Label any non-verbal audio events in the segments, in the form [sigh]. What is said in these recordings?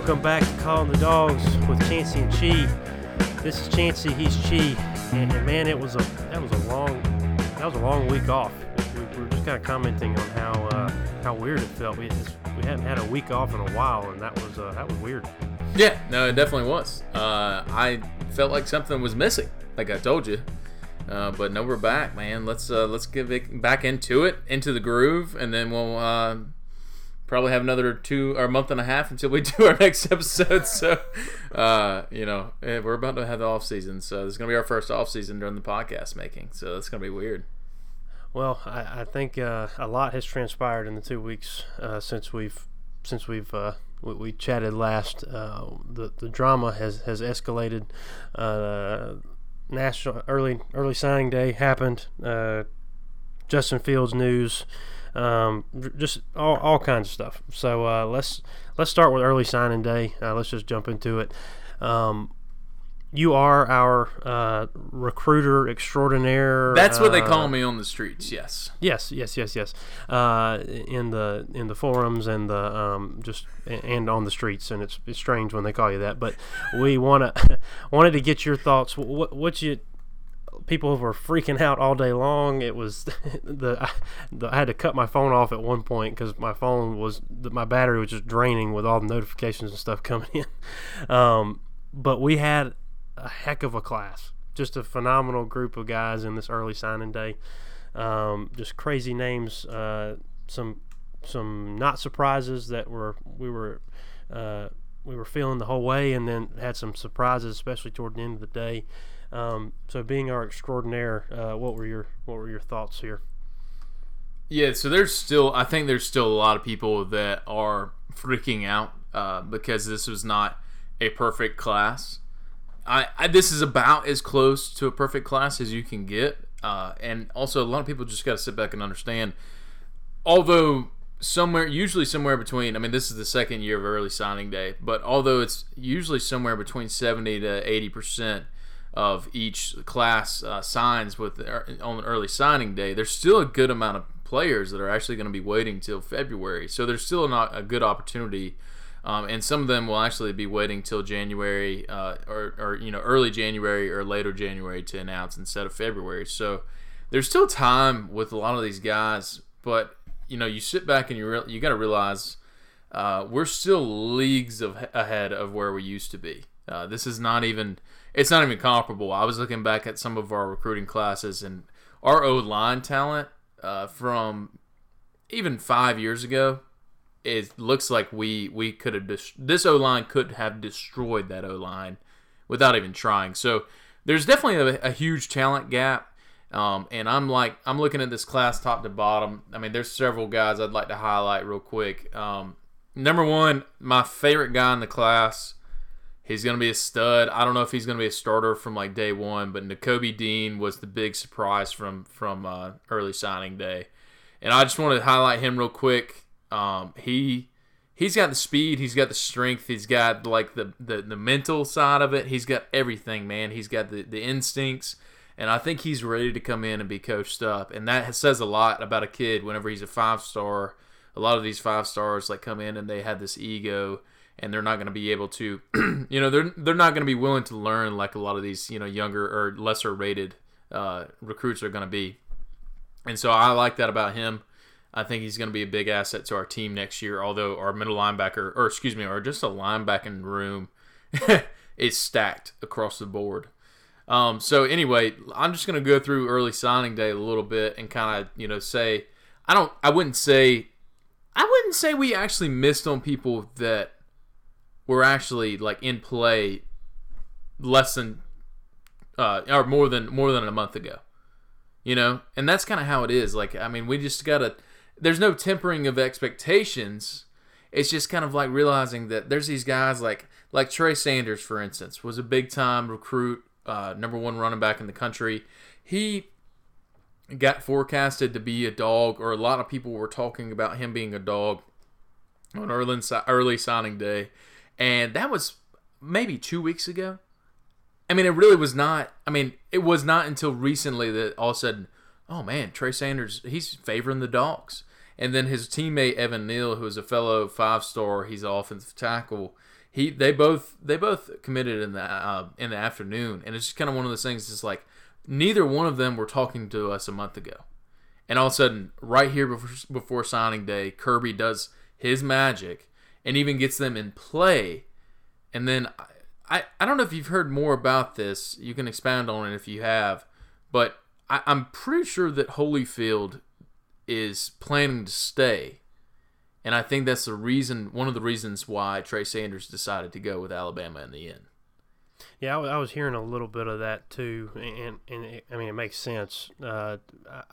welcome back to Calling the Dogs with Chancey and Chi. This is Chancey, he's Chi, and, and man, it was a that was a long that was a long week off. We, we were just kind of commenting on how uh, how weird it felt. We just, we hadn't had a week off in a while, and that was uh, that was weird. Yeah, no, it definitely was. Uh, I felt like something was missing, like I told you. Uh, but no, we're back, man. Let's uh, let's get back into it, into the groove, and then we'll uh, probably have another two or month and a half until we [laughs] do our next episode. So, uh, you know, eh, we're about to have the off season, so this is gonna be our first off season during the podcast making. So it's gonna be weird. Well, I, I think uh, a lot has transpired in the two weeks uh, since we've since we've uh, we, we, chatted last. Uh, the the drama has has escalated. Uh, national early early signing day happened. Justin Fields news um, just all, all kinds of stuff. So uh, let's let's start with early signing day. Uh, let's just jump into it. Um, you are our uh, recruiter extraordinaire. That's what they call uh, me on the streets. Yes. Yes, yes, yes, yes. Uh, in the in the forums and the um, just and on the streets, and it's, it's strange when they call you that. But we want to [laughs] wanted to get your thoughts. What what you people were freaking out all day long. It was [laughs] the, the I had to cut my phone off at one point because my phone was my battery was just draining with all the notifications and stuff [laughs] coming in. Um, but we had a heck of a class, just a phenomenal group of guys in this early signing day. Um, just crazy names, uh, some some not surprises that were we were. Uh, we were feeling the whole way, and then had some surprises, especially toward the end of the day. Um, so, being our extraordinaire, uh, what were your what were your thoughts here? Yeah, so there's still I think there's still a lot of people that are freaking out uh, because this was not a perfect class. I, I, this is about as close to a perfect class as you can get, uh, and also a lot of people just got to sit back and understand. Although somewhere, usually somewhere between, I mean, this is the second year of early signing day, but although it's usually somewhere between seventy to eighty percent of each class uh, signs with on early signing day, there's still a good amount of players that are actually going to be waiting till February. So there's still not a good opportunity, um, and some of them will actually be waiting till January uh, or, or you know early January or later January to announce instead of February. So there's still time with a lot of these guys, but you know you sit back and you re- you got to realize uh, we're still leagues of ahead of where we used to be. Uh, this is not even it's not even comparable. I was looking back at some of our recruiting classes and our O line talent uh, from even five years ago. It looks like we we could have dis- this O line could have destroyed that O line without even trying. So there's definitely a, a huge talent gap. Um, and I'm like, I'm looking at this class top to bottom. I mean, there's several guys I'd like to highlight real quick. Um, number one, my favorite guy in the class He's going to be a stud. I don't know if he's going to be a starter from like day one, but Nakobe Dean was the big surprise from from uh, early signing day, and I just want to highlight him real quick. Um, he he's got the speed, he's got the strength, he's got like the, the the mental side of it. He's got everything, man. He's got the the instincts, and I think he's ready to come in and be coached up, and that says a lot about a kid. Whenever he's a five star, a lot of these five stars like come in and they have this ego and they're not going to be able to, [clears throat] you know, they're they're not going to be willing to learn like a lot of these, you know, younger or lesser rated uh, recruits are going to be. And so I like that about him. I think he's going to be a big asset to our team next year. Although our middle linebacker, or excuse me, or just a linebacking room, [laughs] is stacked across the board. Um, so anyway, I'm just going to go through early signing day a little bit and kind of you know say I don't I wouldn't say I wouldn't say we actually missed on people that were actually like in play less than uh, or more than more than a month ago. You know, and that's kind of how it is. Like, I mean, we just gotta. There's no tempering of expectations. It's just kind of like realizing that there's these guys like like Trey Sanders, for instance, was a big time recruit, uh, number one running back in the country. He got forecasted to be a dog, or a lot of people were talking about him being a dog on early early signing day and that was maybe two weeks ago. I mean, it really was not. I mean, it was not until recently that all of a sudden, oh man, Trey Sanders, he's favoring the dogs. And then his teammate Evan Neal, who is a fellow five star, he's an offensive tackle. he they both they both committed in the uh, in the afternoon, and it's just kind of one of those things. It's like neither one of them were talking to us a month ago, and all of a sudden, right here before, before signing day, Kirby does his magic and even gets them in play, and then I I don't know if you've heard more about this. You can expound on it if you have, but I, I'm pretty sure that Holyfield is planning to stay. And I think that's the reason, one of the reasons why Trey Sanders decided to go with Alabama in the end. Yeah, I, was hearing a little bit of that too, and and it, I mean it makes sense. Uh,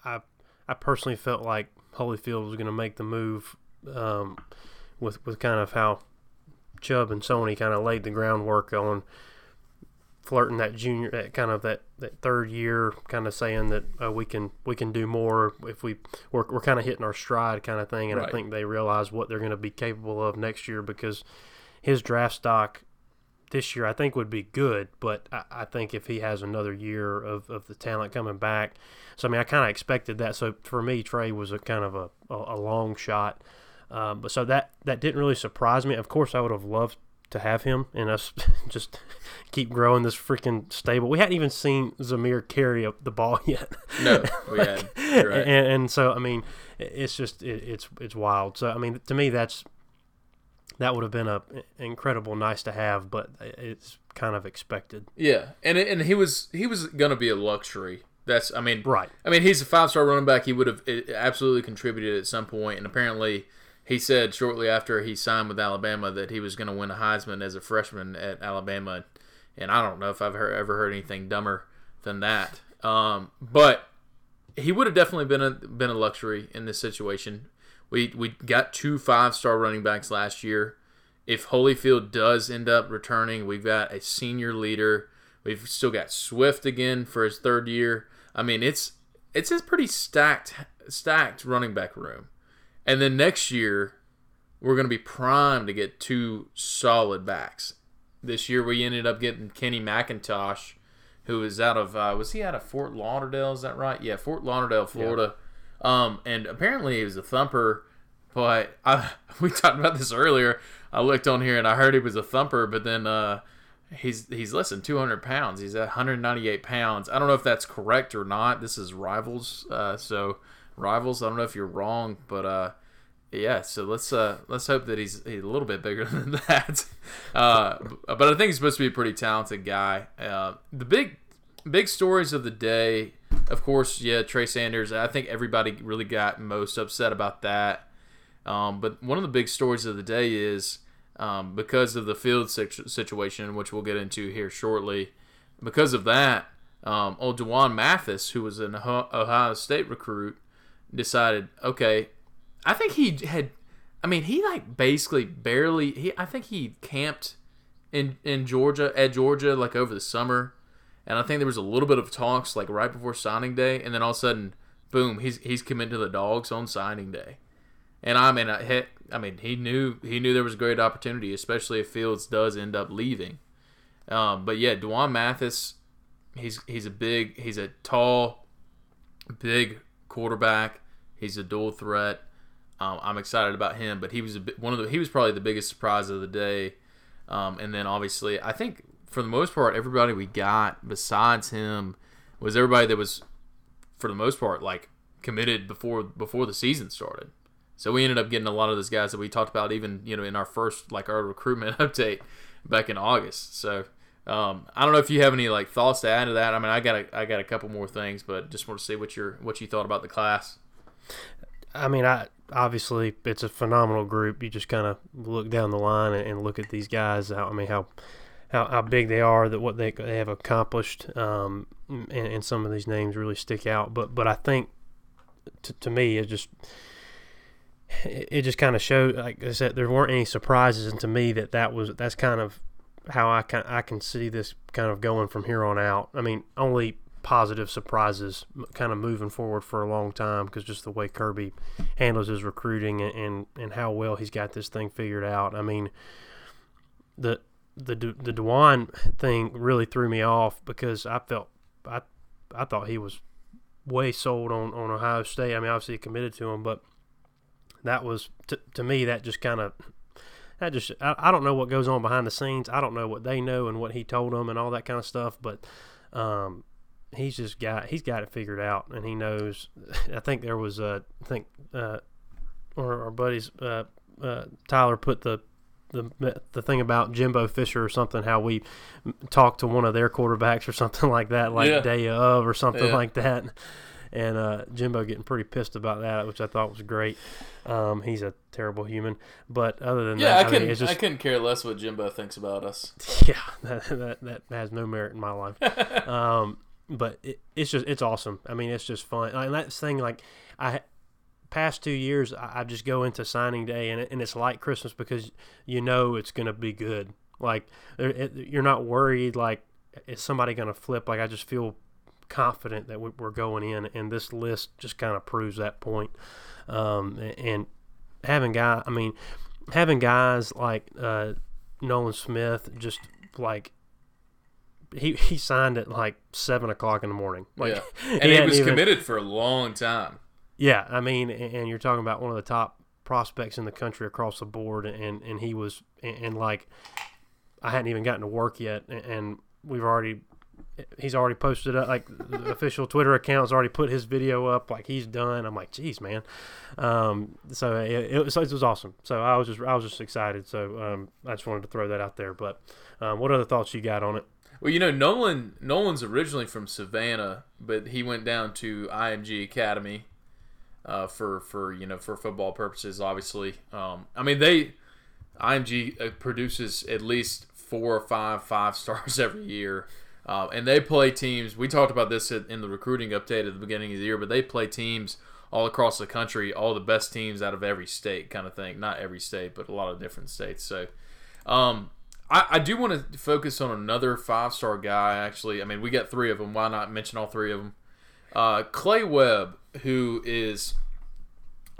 I I personally felt like Holyfield was going to make the move um, with with kind of how Chubb and Sony kind of laid the groundwork on flirting that junior, that kind of that, that third year, kind of saying that uh, we can we can do more if we we're, we're kind of hitting our stride, kind of thing. And Right. I think they realize what they're going to be capable of next year because his draft stock this year I think would be good, but I, I think if he has another year of, of the talent coming back, so I mean I kind of expected that. So for me, Trey was a kind of a, a, a long shot, um, but so that that didn't really surprise me. Of course, I would have loved to have him and us [laughs] just keep growing this freaking stable. We hadn't even seen Zamir carry up the ball [laughs] yet. No, [laughs] we had. You're right. and, and so I mean, it's just it, it's it's wild. So I mean, to me, that's that would have been a incredible nice to have, but it's kind of expected. Yeah, and and he was he was gonna be a luxury. That's I mean Right. I mean he's a five star running back. He would have eh, absolutely contributed at some point, and apparently he said shortly after he signed with Alabama that he was going to win a Heisman as a freshman at Alabama. And I don't know if I've heard, ever heard anything dumber than that. Um, but he would have definitely been a been a luxury in this situation. We we got two five star running backs last year. If Holyfield does end up returning, we've got a senior leader. We've still got Swift again for his third year. I mean, it's it's a pretty stacked stacked running back room. And then next year, we're going to be primed to get two solid backs. This year, we ended up getting Kenny McIntosh, who is out of uh, was he out of Fort Lauderdale? Is that right? Yeah, Fort Lauderdale, Florida. Um, and apparently he was a thumper. But I [laughs] we talked about this earlier. I looked on here and I heard he was a thumper, but then uh, he's he's less than 200 pounds. He's at 198 pounds. I don't know if that's correct or not. This is rivals, uh, so rivals. I don't know if you're wrong, but uh, yeah. So let's uh, let's hope that he's, he's a little bit bigger [laughs] than that. Uh, but I think he's supposed to be a pretty talented guy. Uh, the big big stories of the day, of course, yeah, Trey Sanders. I think everybody really got most upset about that. Um, but one of the big stories of the day is um, because of the field situ- situation, which we'll get into here shortly. Because of that, um, old Dwan Mathis, who was an Ohio State recruit, decided, okay, I think he had, I mean, he like basically barely. He, I think he camped in in Georgia at Georgia like over the summer, and I think there was a little bit of talks like right before signing day, and then all of a sudden, boom, he's he's committed to the Dogs on signing day. And I mean, I, I mean, he knew he knew there was a great opportunity, especially if Fields does end up leaving. Um, but yeah, Dwan Mathis, he's he's a big, he's a tall, big quarterback. He's a dual threat. Um, I'm excited about him, but he was a bit, one of the he was probably the biggest surprise of the day. Um, and then obviously, I think for the most part, everybody we got besides him was everybody that was, for the most part, like committed before before the season started. So we ended up getting a lot of those guys that we talked about even you know in our first like our recruitment [laughs] update back in August. So um, I don't know if you have any like thoughts to add to that. I mean, I got a, I got a couple more things, but just want to see what your what you thought about the class. I mean, I obviously it's a phenomenal group. You just kind of look down the line and, and look at these guys. I mean, how, how how big they are, that what they they have accomplished, um, and, and some of these names really stick out. But but I think to, to me it just it, it just kind of showed, like I said, there weren't any surprises, and to me that that was that's kind of how I can I can see this kind of going from here on out. I mean, only positive surprises kind of moving forward for a long time because just the way Kirby handles his recruiting and, and, and how well he's got this thing figured out. I mean, the the the Dwan thing really threw me off because I felt I I thought he was way sold on, on Ohio State. I mean, obviously he committed to him, but that was to, to me that just kind of that just I, I don't know what goes on behind the scenes. I don't know what they know and what he told them and all that kind of stuff. But um, he's just got he's got it figured out and he knows. [laughs] I think there was a I think uh, or our buddies uh, uh, Tyler put the the the thing about Jimbo Fisher or something, how we talked to one of their quarterbacks or [laughs] something like that, like Yeah. day of or something Yeah. like that, and uh, Jimbo getting pretty pissed about that, which I thought was great. Um, he's a terrible human, but other than Yeah, I that, I, couldn't. mean, it's I couldn't care less what Jimbo thinks about us. [laughs] yeah, that, that that has no merit in my life. um, but it, it's just it's awesome. I mean, it's just fun. And that thing, like I past two years, I, I just go into signing day and it, and it's like Christmas because you know it's gonna be good. Like it, you're not worried. Like is somebody gonna flip? Like I just feel confident that we- we're going in, and this list just kind of proves that point. Um, and having guy, I mean, having guys like uh, Nolan Smith, just like he he signed at like seven o'clock in the morning. [laughs] Like, yeah, [laughs] and he, hadn't was even- committed for a long time. yeah, I mean, and you're talking about one of the top prospects in the country across the board, and and he was, and, and like, I hadn't even gotten to work yet, and, and we've already, he's already posted up, like the [laughs] official Twitter account's already put his video up, like he's done. I'm like, geez, man. Um, so it, it was it was awesome. So I was just I was just excited. So um, I just wanted to throw that out there. But um, what other thoughts you got on it? Well, you know, Nolan Nolan's originally from Savannah, but he went down to IMG Academy uh, for for you know for football purposes. Obviously, um, I mean they IMG uh, produces at least four or five five [laughs] stars every year, uh, and they play teams. We talked about this in in the recruiting update at the beginning of the year, but they play teams all across the country, all the best teams out of every state, kind of thing. Not every state, but a lot of different states. So. Um, I, I do want to focus on another five star guy. Actually, I mean, we got three of them. Why not mention all three of them? Uh, Clay Webb, who is,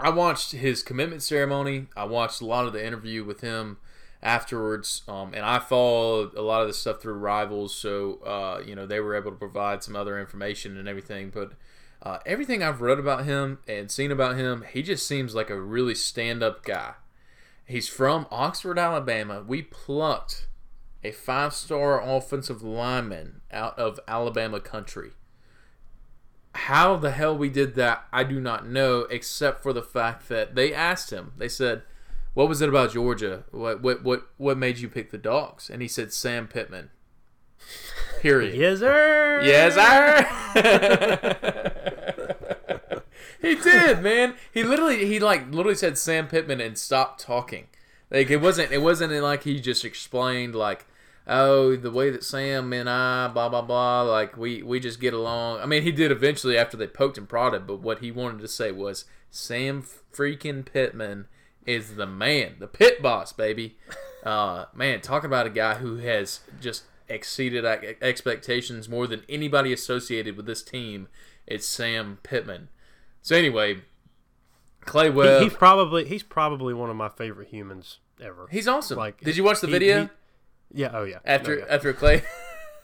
I watched his commitment ceremony. I watched a lot of the interview with him afterwards, um, and I followed a lot of the stuff through Rivals. So uh, you know they were able to provide some other information and everything. But uh, everything I've read about him and seen about him, he just seems like a really stand up guy. He's from Oxford, Alabama. We plucked a five star offensive lineman out of Alabama country. How the hell we did that, I do not know, except for the fact that they asked him, they said, What was it about Georgia? What what what what made you pick the dogs? And he said Sam Pittman. [laughs] Period. Yes, sir. Yes, sir. [laughs] he did, man. He literally, he like literally said Sam Pittman and stopped talking. Like it wasn't, it wasn't like he just explained like, oh, the way that Sam and I, blah blah blah, like we we just get along. I mean, he did eventually after they poked and prodded, but what he wanted to say was Sam freaking Pittman is the man, the pit boss, baby. Uh, man, talk about a guy who has just exceeded expectations more than anybody associated with this team. It's Sam Pittman. So anyway, Clay He, he's probably he's probably one of my favorite humans ever. he's awesome. like, Did you watch the he- video he- yeah. Oh yeah. after Oh, after Clay? [laughs]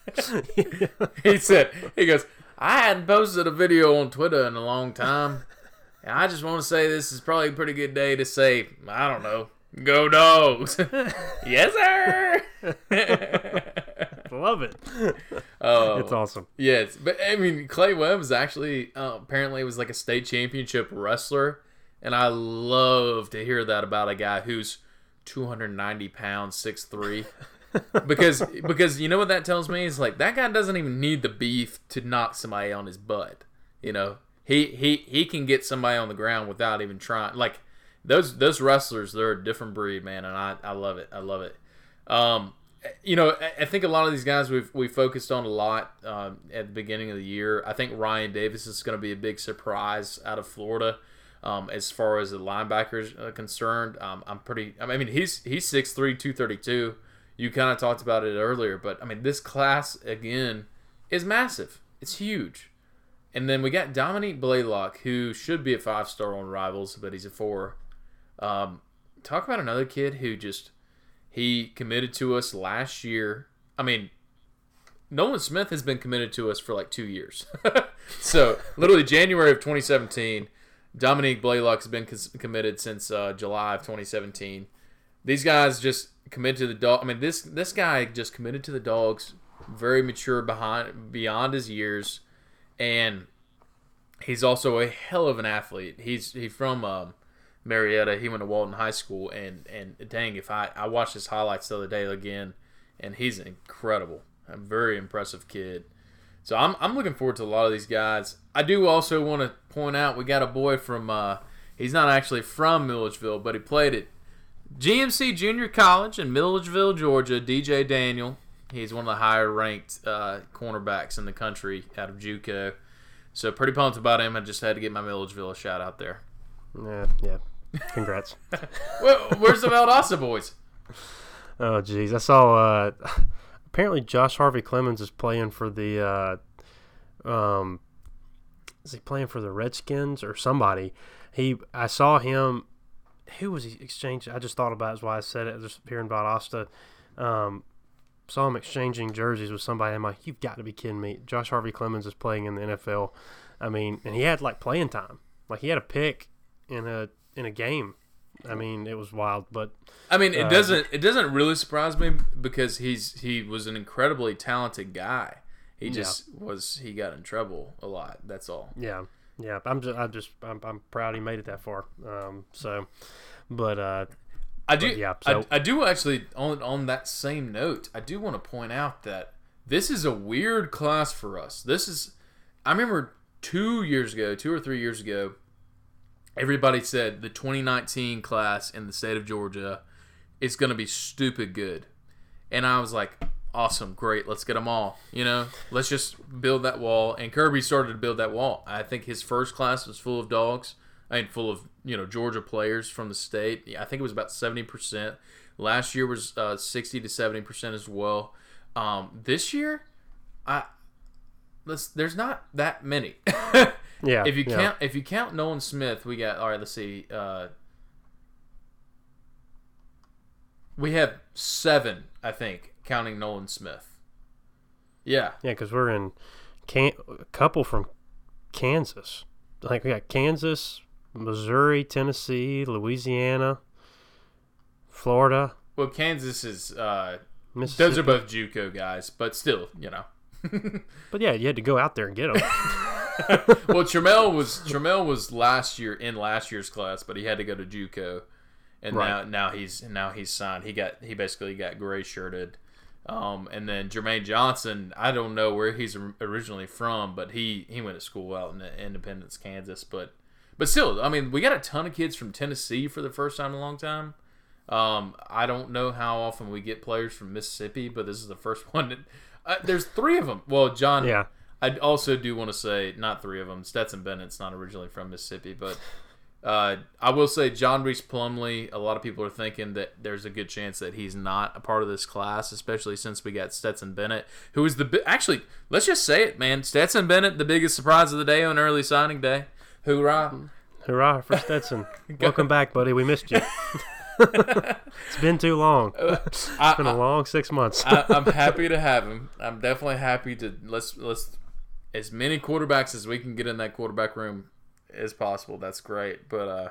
[laughs] he said he goes, I hadn't posted a video on Twitter in a long time. And I just want to say this is probably a pretty good day to say, I don't know, go dogs. [laughs] yes, sir. Love it. oh, [laughs] It's awesome. Yes, but I mean, Clay Webb is actually uh, apparently was like a state championship wrestler, and I love to hear that about a guy who's 290 pounds, 6'3". [laughs] because because you know what that tells me is like that guy doesn't even need the beef to knock somebody on his butt. You know, he he he can get somebody on the ground without even trying. Like those those wrestlers, they're a different breed, man, and I I love it. I love it. Um, you know, I- think a lot of these guys we've we focused on a lot um, at the beginning of the year. I think Ryan Davis is going to be a big surprise out of Florida. Um, as far as the linebackers are concerned, um, I'm pretty. I mean, he's he's 6'3", 232. You kind of talked about it earlier, but I mean, this class again is massive. It's huge. And then we got Dominique Blaylock, who should be a five star on Rivals, but he's a four. Um, talk about another kid who just he committed to us last year. I mean, Nolan Smith has been committed to us for like two years. [laughs] so literally January of 2017, Dominique Blaylock has been committed since uh, July of 2017. these guys just committed to the dog. I mean, this this guy just committed to the dogs. Very mature behind beyond his years, and he's also a hell of an athlete. He's he's from um, Marietta. He went to Walton High School, and and dang, if I I watched his highlights the other day again, and he's incredible. A very impressive kid. So I'm I'm looking forward to a lot of these guys. I do also want to point out we got a boy from. Uh, he's not actually from Milledgeville, but he played at GMC Junior College in Milledgeville, Georgia. DJ Daniel. He's one of the higher ranked uh, cornerbacks in the country out of JUCO. So pretty pumped about him. I just had to get my Milledgeville shout out there. Yeah, yeah. Congrats. well, where's the Valdosta boys? Oh, jeez. I saw. Uh, apparently, Josh Harvey Clemons is playing for the. Uh, um, is he playing for the Redskins or somebody? He. I saw him. Who was he exchanging? I just thought about it. Is why I said it. Just here in Valdosta. Um, saw him exchanging jerseys with somebody. I'm like, you've got to be kidding me. Josh Harvey Clemons is playing in the NFL. I mean, and he had like playing time. Like he had a pick in a in a game. I mean, it was wild, but I mean, it Uh, doesn't it doesn't really surprise me because he's he was an incredibly talented guy. He just was he got in trouble a lot. That's all. yeah, yeah. I'm just, I just, I'm, I'm proud he made it that far. Um, so, but uh, I do. But yeah, I, I do actually on on that same note. I do want to point out that this is a weird class for us. This is. I remember two years ago, two or three years ago, everybody said the 2019 class in the state of Georgia is going to be stupid good, and I was like, awesome, great, let's get them all. You know, let's just build that wall. And Kirby started to build that wall. I think his first class was full of dogs. I mean, full of you know Georgia players from the state. I think it was about seventy percent. Last year was uh, sixty to seventy percent as well. Um, this year, I there's not that many. [laughs] yeah. if you yeah. count if you count Nolan Smith, we got all right. Let's see. Uh, we have seven, I think, counting Nolan Smith. Yeah, yeah, because we're in can a couple from Kansas. Like we got Kansas, Missouri, Tennessee, Louisiana, Florida, well, Kansas is. Uh, those are both JUCO guys, but still, you know. [laughs] But yeah, you had to go out there and get them. [laughs] [laughs] well, Trammell was Trammell was last year in last year's class, but he had to go to JUCO, and Right. now now he's now he's signed. He got he basically got gray shirted, um, and then Jermaine Johnson. I don't know where he's originally from, but he he went to school out in Independence, Kansas. But but still, I mean, we got a ton of kids from Tennessee for the first time in a long time. Um, I don't know how often we get players from Mississippi, but this is the first [laughs] one. That, uh, there's three of them. Well, John, yeah, I also do want to say not three of them. Stetson Bennett's not originally from Mississippi, but uh, I will say John Rhys Plumlee. A lot of people are thinking that there's a good chance that he's not a part of this class, especially since we got Stetson Bennett, who is the bi- actually. Let's just say it, man. Stetson Bennett, the biggest surprise of the day on early signing day. Hoorah! hurrah for Stetson! [laughs] Welcome back, buddy. We missed you. [laughs] it's been too long. It's I, been a long six months. I, I'm happy to have him. I'm definitely happy to let's let's as many quarterbacks as we can get in that quarterback room as possible. That's great. But uh,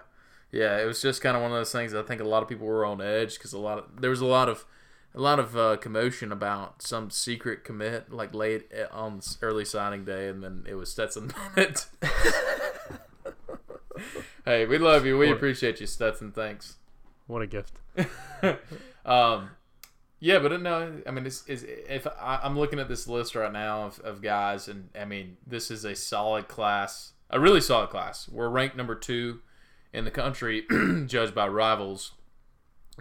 yeah, it was just kind of one of those things. I think a lot of people were on edge because a lot of there was a lot of a lot of uh, commotion about some secret commit like late uh, on early signing day, and then it was Stetson Bennett. [laughs] hey, we love you. We What- appreciate you, Stetson. Thanks. what a gift. [laughs] um, yeah, but no, I mean, it's, it's, if I, I'm looking at this list right now of, of guys, and I mean, this is a solid class, a really solid class. We're ranked number two in the country, [clears throat] judged by rivals.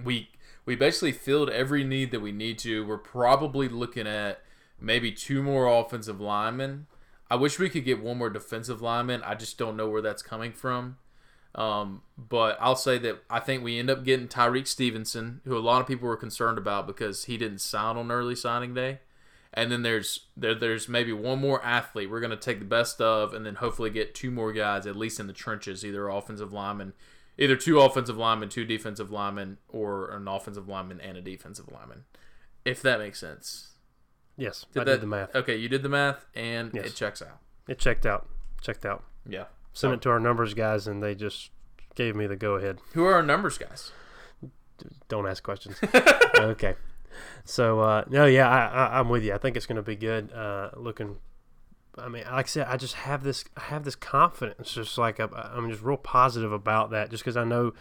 We we basically filled every need that we need to. We're probably looking at maybe two more offensive linemen. I wish we could get one more defensive lineman. I just don't know where that's coming from. Um, but I'll say that I think we end up getting Tyrique Stevenson, who a lot of people were concerned about because he didn't sign on early signing day. And then there's there, there's maybe one more athlete we're going to take the best of, and then hopefully get two more guys at least in the trenches, either offensive lineman, either two offensive linemen, two defensive linemen, or an offensive lineman and a defensive lineman, if that makes sense. Yes, Did I that, did the math. Okay, you did the math, and Yes. it checks out. It checked out. Checked out. Yeah. Sent So, it to our numbers guys, and they just gave me the go ahead. who are our numbers guys? don't ask questions. [laughs] okay. So uh, no, yeah, I, I'm with you. I think it's going to be good. Uh, looking, I mean, like I said, I just have this, I have this confidence. Just like I, I'm just real positive about that, just because I know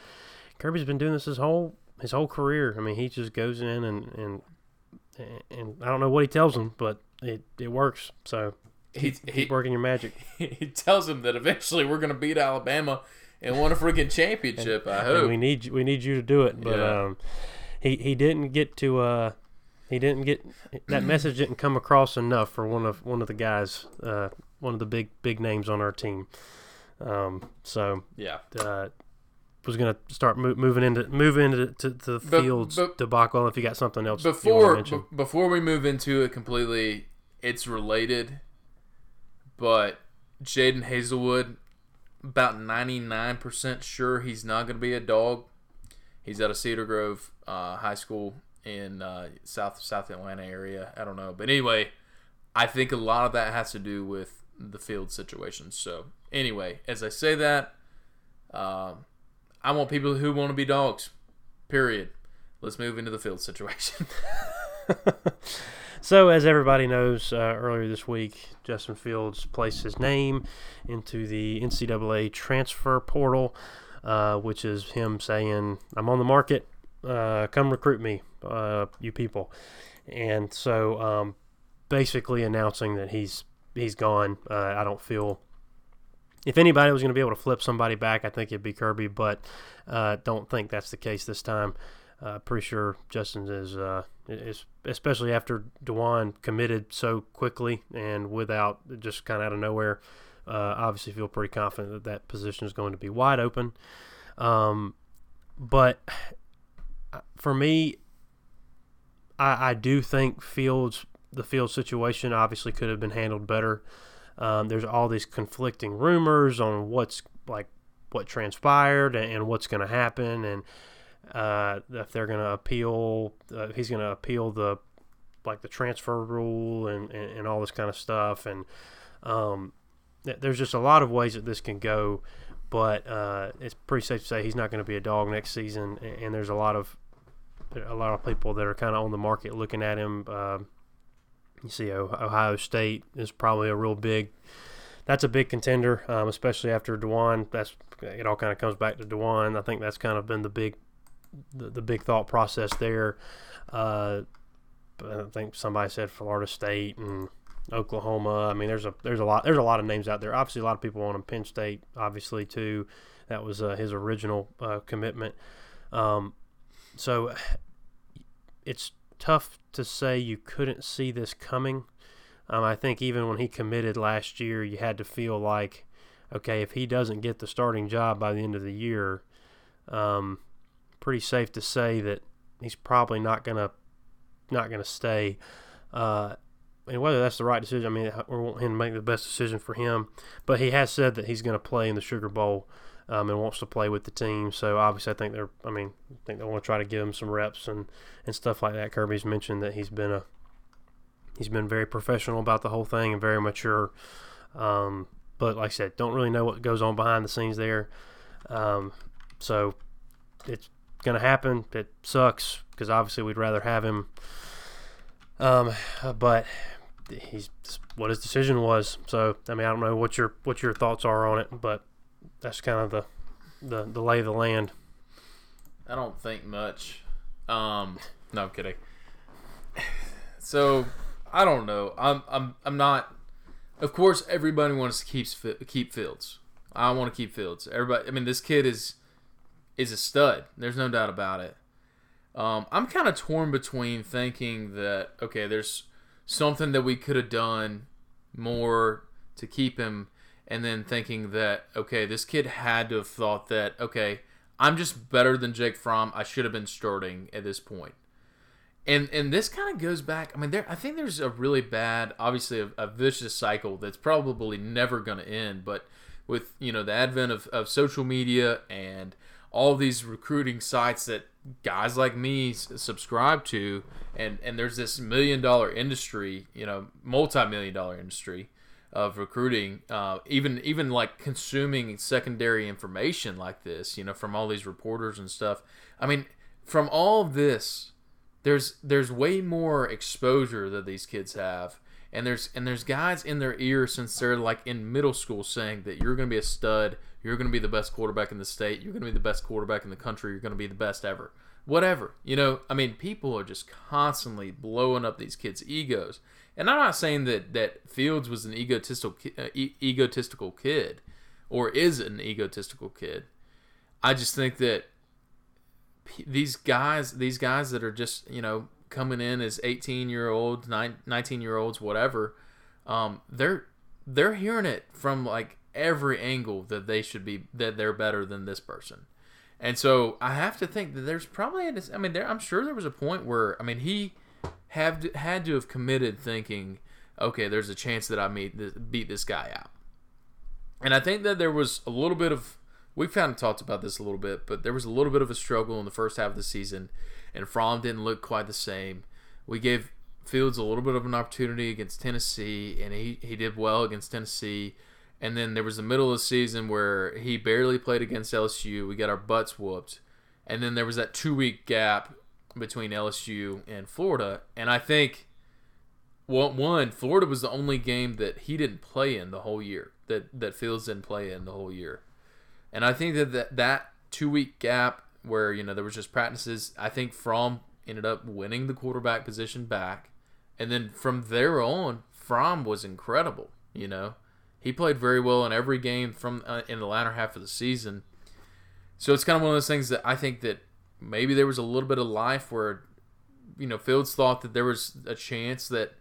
Kirby's been doing this his whole his whole career. I mean, he just goes in and and and I don't know what he tells them, but it it works. So He, keep he, working your magic. [laughs] he tells him that eventually we're going to beat Alabama and win a freaking championship. I And hope. we need you- we need you to do it. But Yeah. um, he he didn't get to uh, he didn't get that message didn't come across enough for one of one of the guys, uh, one of the big big names on our team. Um, so yeah. uh, was gonna start mo- moving into moving into to, to the But- fields but- debacle. If you got something else Before mention, b- before we move into it completely, it's related, but Jaden Hazelwood, about ninety nine percent sure he's not going to be a dog. He's out of Cedar Grove uh, High School in uh, South South Atlanta area. I don't know, but anyway, I think a lot of that has to do with the field situation. So anyway, as I say that, um, I want people who want to be dogs. Period. Let's move into the field situation. [laughs] So, as everybody knows, uh, earlier this week, Justin Fields placed his name into the NCAA transfer portal, uh, which is him saying, I'm on the market, uh, come recruit me, uh, you people. And so, um, basically announcing that he's he's gone. Uh, I don't feel. If anybody was going to be able to flip somebody back, I think it'd be Kirby, but uh, don't think that's the case this time. Uh, pretty sure Justin is, uh, especially after Dwan committed so quickly and without just kind of out of nowhere. Uh, obviously, feel pretty confident that that position is going to be wide open. Um, but for me, I, I do think Fields, the field situation, obviously could have been handled better. Um, there's all these conflicting rumors on what's like what transpired and, and what's going to happen and uh, if they're going to appeal, uh, he's going to appeal the like the transfer rule and, and, and all this kind of stuff. And um, th- there's just a lot of ways that this can go, but uh, it's pretty safe to say he's not going to be a dog next season. And, and there's a lot of a lot of people that are kind of on the market looking at him. Uh, you see, Ohio State is probably a real big. That's a big contender, um, especially after Dwan. That's it. All kind of comes back to Dwan. I think that's kind of been the big the, the big thought process there. Uh, I think somebody said Florida State and Oklahoma. I mean, there's a there's a lot there's a lot of names out there. Obviously, a lot of people want him. Penn State, obviously, too. That was uh, his original uh, commitment. Um, so it's tough to say you couldn't see this coming. Um, I think even when he committed last year, you had to feel like, okay, if he doesn't get the starting job by the end of the year, um, pretty safe to say that he's probably not gonna not gonna stay. Uh, and whether that's the right decision, I mean, we want him to make the best decision for him. But he has said that he's going to play in the Sugar Bowl um, and wants to play with the team. So obviously, I think they're. I mean, I think they want to try to give him some reps and, and stuff like that. Kirby's mentioned that he's been a he's been very professional about the whole thing and very mature. Um, but like I said, don't really know what goes on behind the scenes there. Um, so it's going to happen. It sucks because obviously we'd rather have him. Um, but he's what his decision was. So I mean, I don't know what your what your thoughts are on it, but that's kind of the the, the lay of the land. I don't think much. Um, no, I'm kidding. So I don't know. I'm I'm I'm not. Of course, everybody wants to keep keep Fields. I want to keep Fields. Everybody. I mean, this kid is is a stud. There's no doubt about it. Um, I'm kind of torn between thinking that okay, there's something that we could have done more to keep him, and then thinking that okay, this kid had to have thought that okay, I'm just better than Jake Fromm. I should have been starting at this point. And and this kind of goes back. I mean, there I think there's a really bad, obviously a, a vicious cycle that's probably never going to end. But with you know the advent of, of social media and all these recruiting sites that guys like me subscribe to, and and there's this million dollar industry, you know, multi million dollar industry of recruiting, uh, even even like consuming secondary information like this, you know, from all these reporters and stuff. I mean, from all of this, there's there's way more exposure that these kids have, and there's and there's guys in their ear since they're like in middle school saying that you're going to be a stud, you're going to be the best quarterback in the state, you're going to be the best quarterback in the country, you're going to be the best ever. Whatever. You know, I mean, people are just constantly blowing up these kids' egos. And I'm not saying that that Fields was an egotistical uh, e- egotistical kid or is an egotistical kid. I just think that these guys, these guys that are just you know coming in as 18 year olds, 19 year olds, whatever, um, they're they're hearing it from like every angle that they should be that they're better than this person. And so I have to think that there's probably, I mean, there, I'm sure there was a point where, I mean, he have to, had to have committed thinking, okay, there's a chance that I meet beat this guy out. And I think that there was a little bit of we kind of talked about this a little bit, but there was a little bit of a struggle in the first half of the season, and Fromm didn't look quite the same. We gave Fields a little bit of an opportunity against Tennessee, and he, he did well against Tennessee. And then there was the middle of the season where he barely played against LSU. We got our butts whooped. And then there was that two week gap between LSU and Florida. And I think, well, one, Florida was the only game that he didn't play in the whole year, that, that Fields didn't play in the whole year. And I think that that, that two week gap where, you know, there was just practices, I think Fromm ended up winning the quarterback position back. And then from there on, Fromm was incredible, you know. He played very well in every game from uh, in the latter half of the season. So it's kind of one of those things that I think that maybe there was a little bit of life where, you know, Fields thought that there was a chance that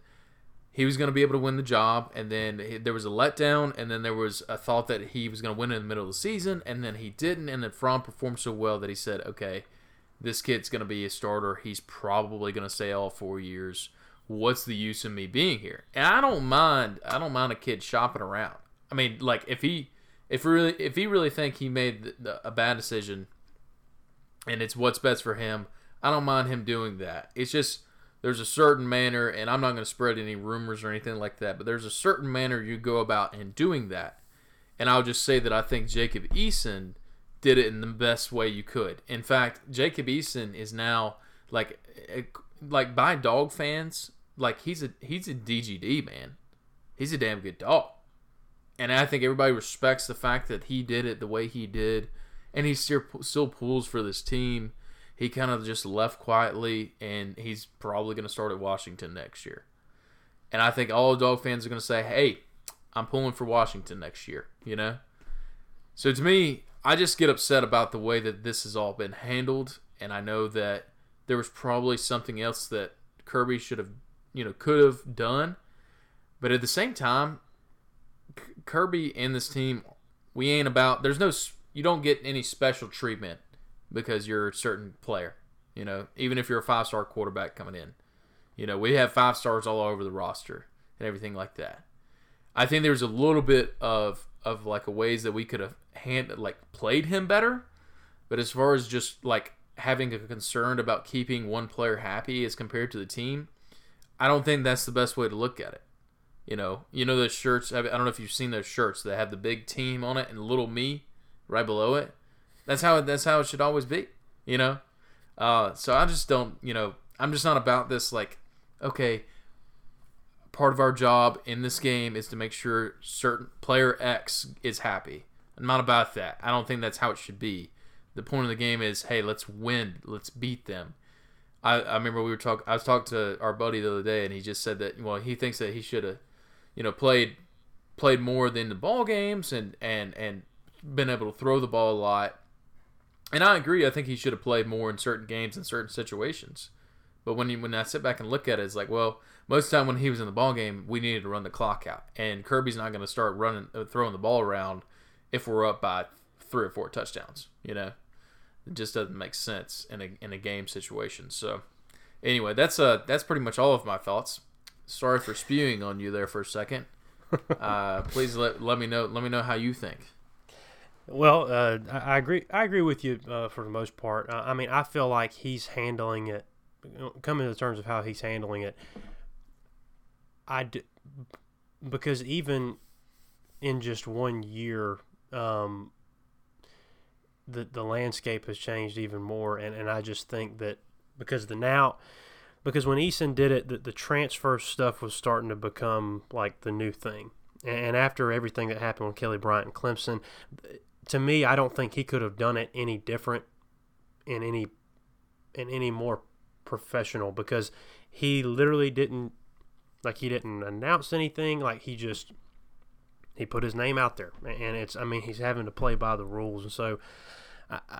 he was going to be able to win the job, and then he, there was a letdown, and then there was a thought that he was going to win in the middle of the season, and then he didn't, and then Fromm performed so well that he said, okay, this kid's going to be a starter. He's probably going to stay all four years. What's the use of me being here? And I don't mind. I don't mind a kid shopping around. I mean, like if he, if really, if he really think he made the, the, a bad decision, and it's what's best for him, I don't mind him doing that. It's just there's a certain manner, and I'm not going to spread any rumors or anything like that, but there's a certain manner you go about in doing that. And I'll just say that I think Jacob Eason did it in the best way you could. In fact, Jacob Eason is now like eh, like by dog fans, like he's a he's a DGD man. He's a damn good dog. And I think everybody respects the fact that he did it the way he did and he still still pulls for this team he kind of just left quietly, and he's probably going to start at Washington next year. And I think all dog fans are going to say, "Hey, I'm pulling for Washington next year." You know. So to me, I just get upset about the way that this has all been handled, and I know that there was probably something else that Kirby should have, you know, could have done. But at the same time, Kirby and this team, we ain't about. There's no. You don't get any special treatment because you're a certain player. You know, even if you're a five star quarterback coming in, you know, we have five stars all over the roster and everything like that. I think there's a little bit of of like a ways that we could have hand like played him better, but as far as just like having a concern about keeping one player happy as compared to the team, I don't think that's the best way to look at it. You know, you know those shirts. I don't know if you've seen those shirts that have the big team on it and little me right below it. That's how that's how it should always be, you know. Uh, so I just don't, you know, I'm just not about this. Like, okay, part of our job in this game is to make sure certain player X is happy. I'm not about that. I don't think that's how it should be. The point of the game is, hey, let's win, let's beat them. I, I remember we were talking. I was talking to our buddy the other day, and he just said that well, he thinks that he should have, you know, played played more than the ball games and and and been able to throw the ball a lot and I agree. I think he should have played more in certain games in certain situations. But when when I sit back and look at it, it's like, well, most of the time when he was in the ball game, we needed to run the clock out, and Kirby's not going to start running, uh, throwing the ball around if we're up by three or four touchdowns. You know, it just doesn't make sense in a in a game situation. So, anyway, that's uh that's pretty much all of my thoughts. Sorry for spewing on you there for a second. [laughs] Uh, please let let me know let me know how you think. Well, uh, I, I, agree. I agree with you uh, for the most part. Uh, I mean, I feel like he's handling it. Coming to terms of how he's handling it, I d- because even in just one year, um, the the landscape has changed even more, and, and I just think that because the now because when Eason did it, the, the transfer stuff was starting to become like the new thing. And after everything that happened with Kelly Bryant and Clemson, to me, I don't think he could have done it any different in any in any more professional because he literally didn't like he didn't announce anything. Like he just he put his name out there, and it's I mean he's having to play by the rules, and so I, I,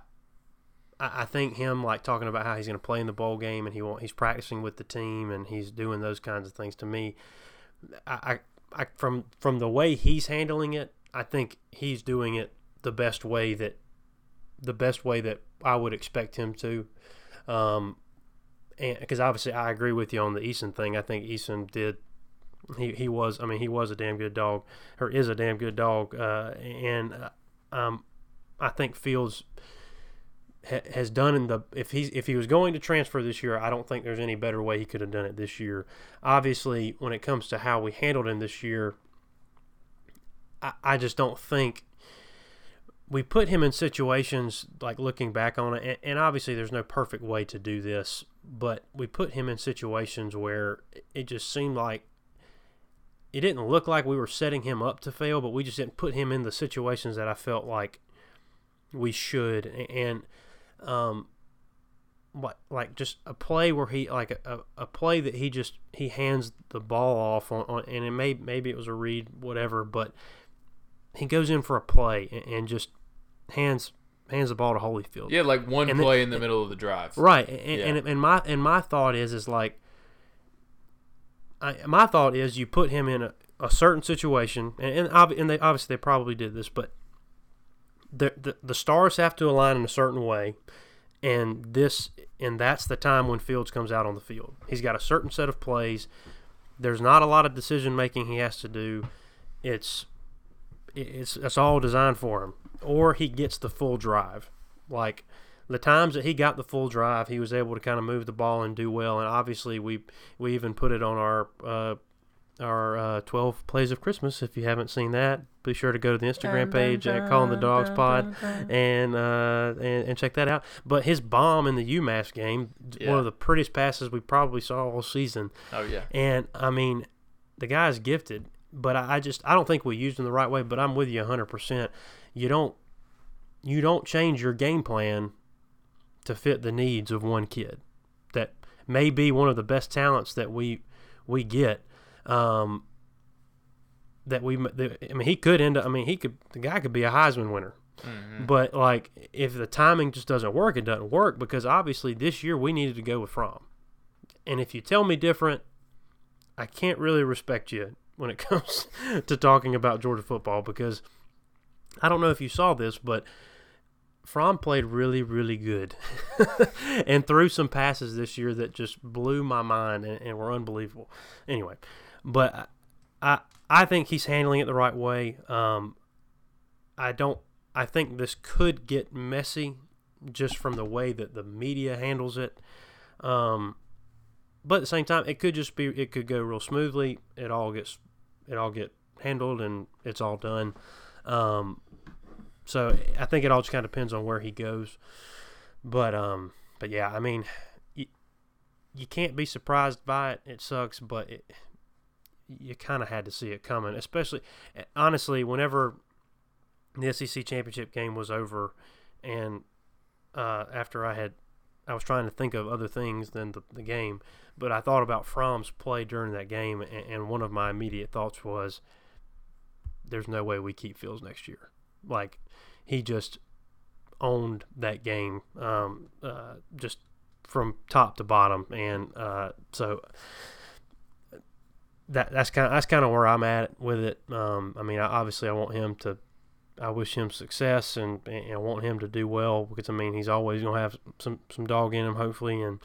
I think him like talking about how he's going to play in the bowl game and he want, he's practicing with the team and he's doing those kinds of things. To me, I, I, I from from the way he's handling it, I think he's doing it the best way that the best way that I would expect him to. Um, and because obviously I agree with you on the Eason thing. I think Eason did. He, he was. I mean, he was a damn good dog, or is a damn good dog. Uh, and uh, um, I think Fields ha- has done in the if he's if he was going to transfer this year, I don't think there's any better way he could have done it this year. Obviously, when it comes to how we handled him this year, I, I just don't think we put him in situations like looking back on it, and, and, obviously there's no perfect way to do this, but we put him in situations where it just seemed like it didn't look like we were setting him up to fail, but we just didn't put him in the situations that I felt like we should. And um, what like just a play where he like a, a play that he just he hands the ball off on, on and it may maybe it was a read whatever, but he goes in for a play and, and just hands hands the ball to Holyfield. Yeah, like one and play then, in the middle of the drive. Right, and, yeah. and, and my and my thought is is like, I, my thought is you put him in a, a certain situation, and and, and they obviously they probably did this, but the, the the stars have to align in a certain way, and this and that's the time when Fields comes out on the field. He's got a certain set of plays. There's not a lot of decision making he has to do. It's it's it's all designed for him. Or he gets the full drive. Like the times that he got the full drive, he was able to kind of move the ball and do well. And obviously, we we even put it on our uh, our uh, 12 plays of Christmas. If you haven't seen that, be sure to go to the Instagram page at Calling the Dogs Pod and, uh, and and check that out. But his bomb in the UMass game, yeah. one of the prettiest passes we probably saw all season. Oh yeah. And I mean, the guy's gifted, but I, I just I don't think we used him the right way. But I'm with you 100. percent You don't you don't change your game plan to fit the needs of one kid that may be one of the best talents that we we get um, that we, I mean, he could end up. I mean, he could. The guy could be a Heisman winner. Mm-hmm. But like, if the timing just doesn't work, it doesn't work because obviously this year we needed to go with Fromm. And if you tell me different, I can't really respect you when it [laughs] comes to talking about Georgia football because I don't know if you saw this, but Fromm played really, really good [laughs] and threw some passes this year that just blew my mind and, and were unbelievable. Anyway, but I I think he's handling it the right way. Um, I don't. I think this could get messy just from the way that the media handles it. Um, but at the same time, it could just be it could go real smoothly. It all gets it all get handled and it's all done. Um, so I think it all just kind of depends on where he goes. But um, but yeah, I mean, you, you can't be surprised by it. It sucks, but it, you kind of had to see it coming. Especially, honestly, whenever the SEC championship game was over, and uh, after I had, I was trying to think of other things than the, the game, but I thought about Fromm's play during that game, and, and one of my immediate thoughts was, "There's no way we keep Fields next year." Like, he just owned that game, um, uh, just from top to bottom, and uh, so that that's kind of that's kind of where I'm at with it. Um, I mean, I, obviously, I want him to. I wish him success and, and I want him to do well because I mean he's always gonna have some some dog in him hopefully and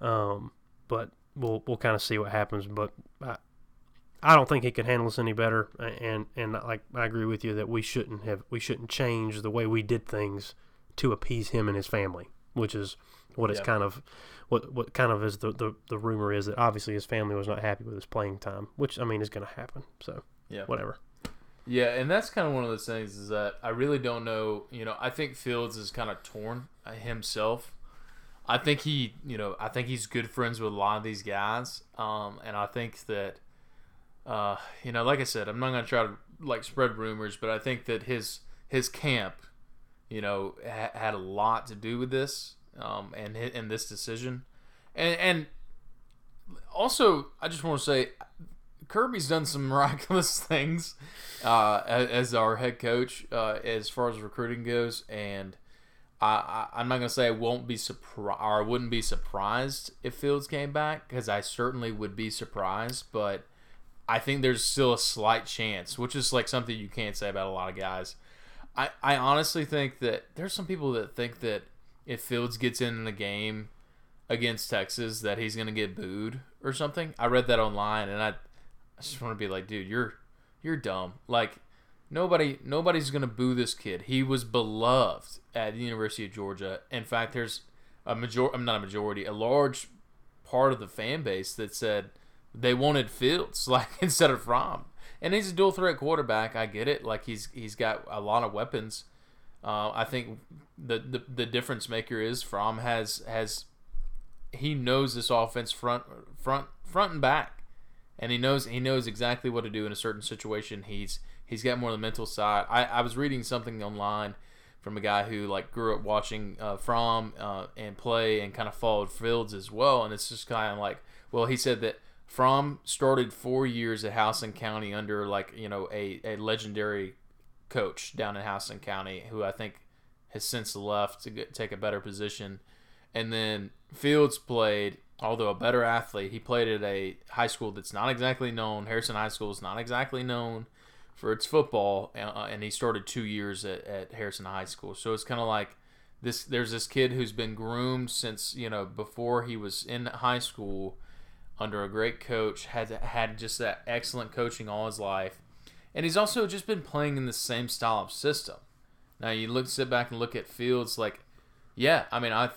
um, but we'll we'll kind of see what happens. But I, I don't think he could handle us any better. And and like I agree with you that we shouldn't have we shouldn't change the way we did things to appease him and his family, which is what it's kind of what what kind of is the, the the rumor is that obviously his family was not happy with his playing time, which I mean is going to happen. So yeah, whatever. Yeah, and that's kind of one of those things is that I really don't know. You know, I think Fields is kind of torn uh, himself. I think he, you know, I think he's good friends with a lot of these guys, um, and I think that, uh, you know, like I said, I'm not gonna try to like spread rumors, but I think that his his camp, you know, ha- had a lot to do with this, um, and in this decision, and and also I just want to say Kirby's done some [laughs] miraculous things uh, as our head coach uh, as far as recruiting goes, and I, I am not gonna say I won't be surprised or I wouldn't be surprised if Fields came back because I certainly would be surprised, but I think there's still a slight chance, which is like something you can't say about a lot of guys. I I honestly think that there's some people that think that if Fields gets in the game against Texas that he's gonna get booed or something. I read that online and I I just want to be like, dude, you're you're dumb. Like nobody nobody's gonna boo this kid. He was beloved at the University of Georgia. In fact, there's a major I'm not a majority, a large part of the fan base that said they wanted Fields [laughs] like instead of Fromm. And he's a dual threat quarterback. I get it. Like he's he's got a lot of weapons. Uh, I think the, the the difference maker is Fromm has has he knows this offense front front front and back and he knows he knows exactly what to do in a certain situation. He's he's got more of the mental side. I, I was reading something online from a guy who like grew up watching uh, Fromm uh, and play and kind of followed Fields as well, and it's just kind of like well he said that Fromm started four years at Houston County under like you know a, a legendary coach down in Houston County who I think has since left to get, take a better position, and then Fields played although a better athlete, he played at a high school that's not exactly known. Harrison High School is not exactly known for its football, uh, and he started two years at, at Harrison High School. So it's kind of like this. There's this kid who's been groomed since you know before he was in high school under a great coach. Had had just that excellent coaching all his life, and he's also just been playing in the same style of system. Now you look sit back and look at Fields like, yeah, I mean I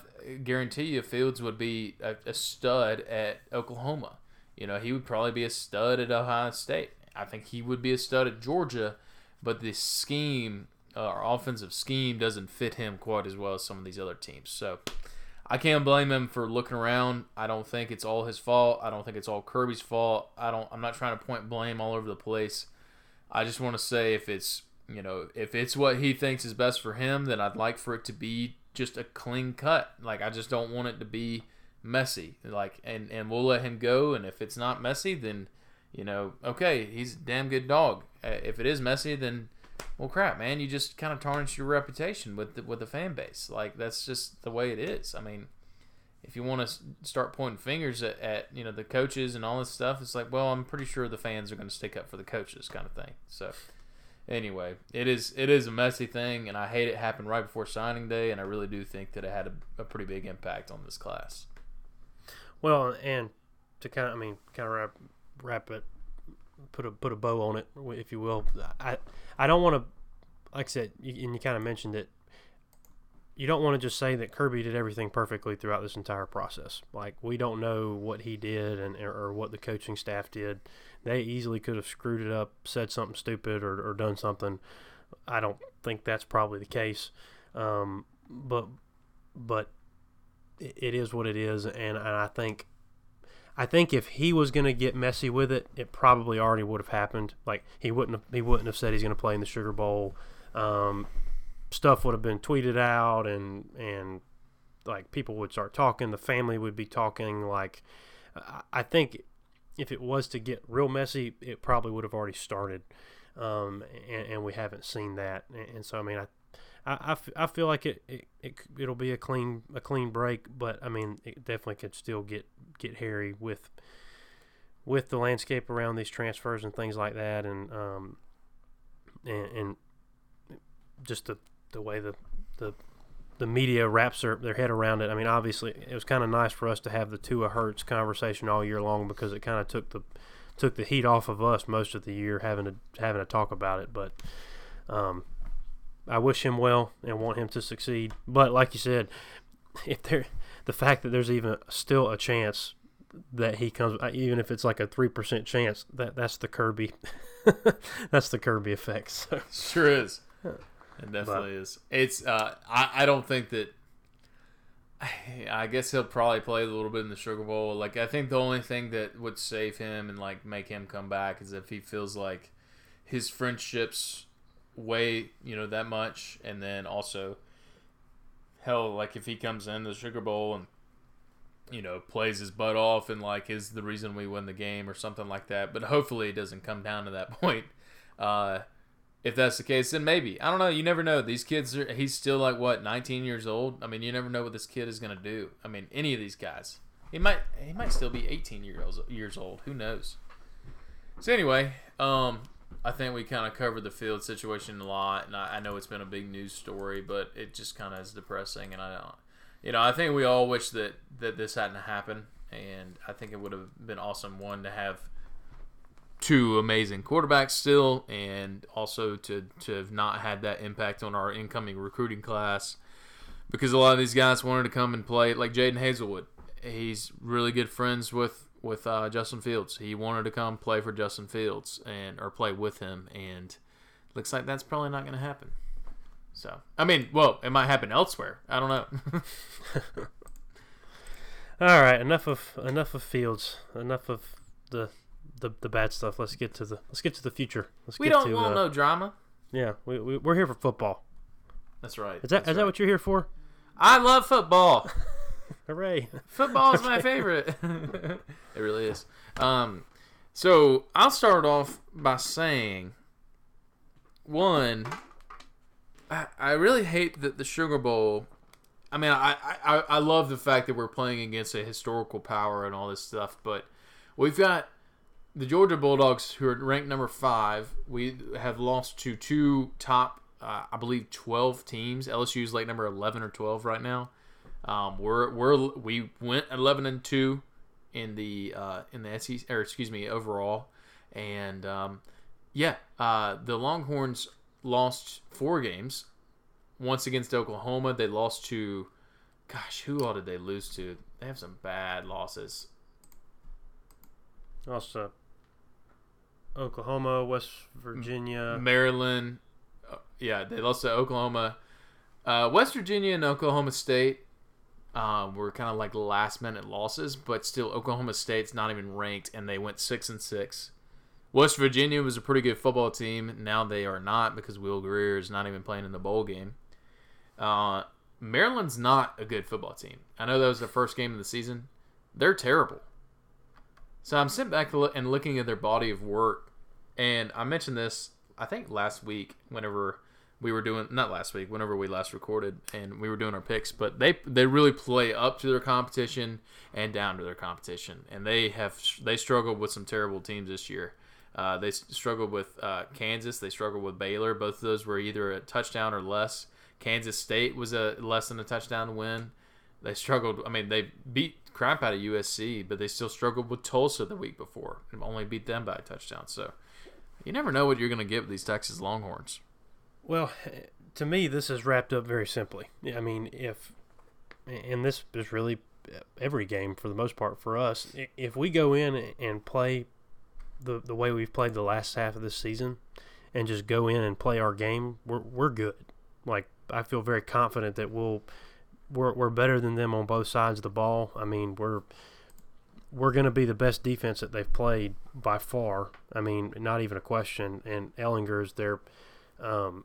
guarantee you Fields would be a, a, stud at Oklahoma. You know, he would probably be a stud at Ohio State. I think he would be a stud at Georgia, but the scheme, uh, our offensive scheme, doesn't fit him quite as well as some of these other teams. So I can't blame him for looking around. I don't think it's all his fault. I don't think it's all Kirby's fault. I don't. I'm not trying to point blame all over the place. I just want to say if it's you know if it's what he thinks is best for him, then I'd like for it to be just a clean cut. Like I just don't want it to be messy. Like and and we'll let him go. And if it's not messy, then you know, okay, he's a damn good dog. Uh, if it is messy, then well, crap, man, you just kind of tarnish your reputation with the, with the fan base. Like that's just the way it is. I mean, if you want to start pointing fingers at, at you know the coaches and all this stuff, it's like, well, I'm pretty sure the fans are going to stick up for the coaches, kind of thing. So anyway, it is it is a messy thing, and I hate it happened right before signing day, and I really do think that it had a, a pretty big impact on this class. Well, and to kind of, I mean, kind of wrap wrap it, put a put a bow on it, if you will. I I don't want to, like I said, and you kind of mentioned it. You don't want to just say that Kirby did everything perfectly throughout this entire process. Like we don't know what he did and or what the coaching staff did they easily could have screwed it up, said something stupid, or, or done something. I don't think that's probably the case, um, but but it is what it is, and, and I think I think if he was going to get messy with it, it probably already would have happened. Like he wouldn't have, he wouldn't have said he's going to play in the Sugar Bowl. Um, stuff would have been tweeted out, and and like people would start talking. The family would be talking. Like I think if it was to get real messy, it probably would have already started, um, and, and, we haven't seen that. And, so, I mean, I, I, I, feel like it, it, it it'll be a clean a clean break, but I mean, it definitely could still get get hairy with with the landscape around these transfers and things like that, and um, and, and just the the way the the the media wraps their, their head around it. I mean, obviously, it was kind of nice for us to have the Tua Hurts conversation all year long because it kind of took the took the heat off of us most of the year having to having to talk about it. But um, I wish him well and want him to succeed. But like you said, if there the fact that there's even still a chance that he comes, uh, even if it's like a three percent chance. That that's the Kirby, [laughs] that's the Kirby effect. So. Sure is. It definitely but, is. It's. Uh, I I don't think that. [sighs] I guess he'll probably play a little bit in the Sugar Bowl. Like I think the only thing that would save him and like make him come back is if he feels like his friendships weigh you know that much, and then also hell like if he comes in the Sugar Bowl and you know plays his butt off and like is the reason we win the game or something like that. But hopefully it doesn't come down to that [laughs] point. Uh, if that's the case, then maybe I don't know. You never know. These kids are. He's still like what 19 years old. I mean, you never know what this kid is gonna do. I mean, any of these guys. He might. He might still be 18 years years old. Who knows? So anyway, um, I think we kind of covered the field situation a lot, and I, I, know it's been a big news story, but it just kind of is depressing. And I don't, you know, I think we all wish that that this hadn't happened, and I think it would have been awesome one to have two amazing quarterbacks still, and also to to have not had that impact on our incoming recruiting class, because a lot of these guys wanted to come and play, like Jaden Hazelwood. He's really good friends with with uh, Justin Fields. He wanted to come play for Justin Fields and or play with him, and looks like that's probably not going to happen. So, I mean, well, it might happen elsewhere. I don't know. [laughs] All right, enough of enough of Fields. Enough of the the, the bad stuff. Let's get to the let's get to the future. Let's we get don't to, want uh, no drama. Yeah, we, we we're here for football. That's right. Is that That's is right. that what you're here for? I love football. [laughs] Hooray! Football is my favorite. [laughs] it really is. Um, so I'll start off by saying, one, I, I really hate that the Sugar Bowl. I mean, I, I I love the fact that we're playing against a historical power and all this stuff, but we've got the Georgia Bulldogs, who are ranked number five. We have lost to two top, uh, I believe, twelve teams. LSU is like number eleven or twelve right now. Um, we're we're we went eleven and two in the uh, in the SEC or excuse me overall, and um, yeah, uh, the Longhorns lost four games. Once against Oklahoma, they lost to, gosh, who all did they lose to? They have some bad losses. Lost to Oklahoma, West Virginia, Maryland. Uh, yeah, they lost to Oklahoma, uh, West Virginia, and Oklahoma State uh, were kind of like last minute losses, but still Oklahoma State's not even ranked, and they went six and six. West Virginia was a pretty good football team. Now they are not because Will Grier is not even playing in the bowl game. Uh, Maryland's not a good football team. I know that was the first game of the season. They're terrible. So I'm sitting back and looking at their body of work, and I mentioned this I think last week whenever we were doing not last week, whenever we last recorded, and we were doing our picks. But they they really play up to their competition and down to their competition, and they have they struggled with some terrible teams this year. Uh, they struggled with uh, Kansas. They struggled with Baylor. Both of those were either a touchdown or less. Kansas State was a less than a touchdown win. They struggled. I mean, they beat crap out of USC, but they still struggled with Tulsa the week before and only beat them by a touchdown. So you never know what you're going to get with these Texas Longhorns. Well, to me, this is wrapped up very simply. I mean, if, and this is really every game for the most part for us, if we go in and play the, the way we've played the last half of this season and just go in and play our game, we're, we're good. Like, I feel very confident that we'll, we're, we're better than them on both sides of the ball. I mean, we're, we're going to be the best defense that they've played by far. I mean, not even a question. And Ehlinger's their, um,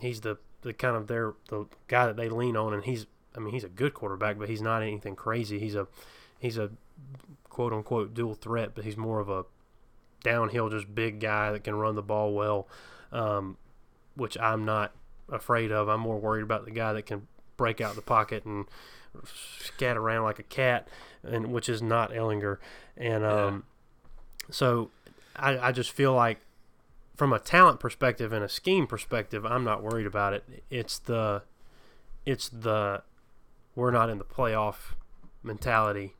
he's the, the kind of their the guy that they lean on, and he's I mean he's a good quarterback, but he's not anything crazy. He's a he's a quote unquote dual threat, but he's more of a downhill, just big guy that can run the ball well, um, which I'm not afraid of. I'm more worried about the guy that can break out the pocket and scat around like a cat, and which is not Ehlinger. And um, yeah. so I, I just feel like from a talent perspective and a scheme perspective, I'm not worried about it. It's the it's the we're not in the playoff mentality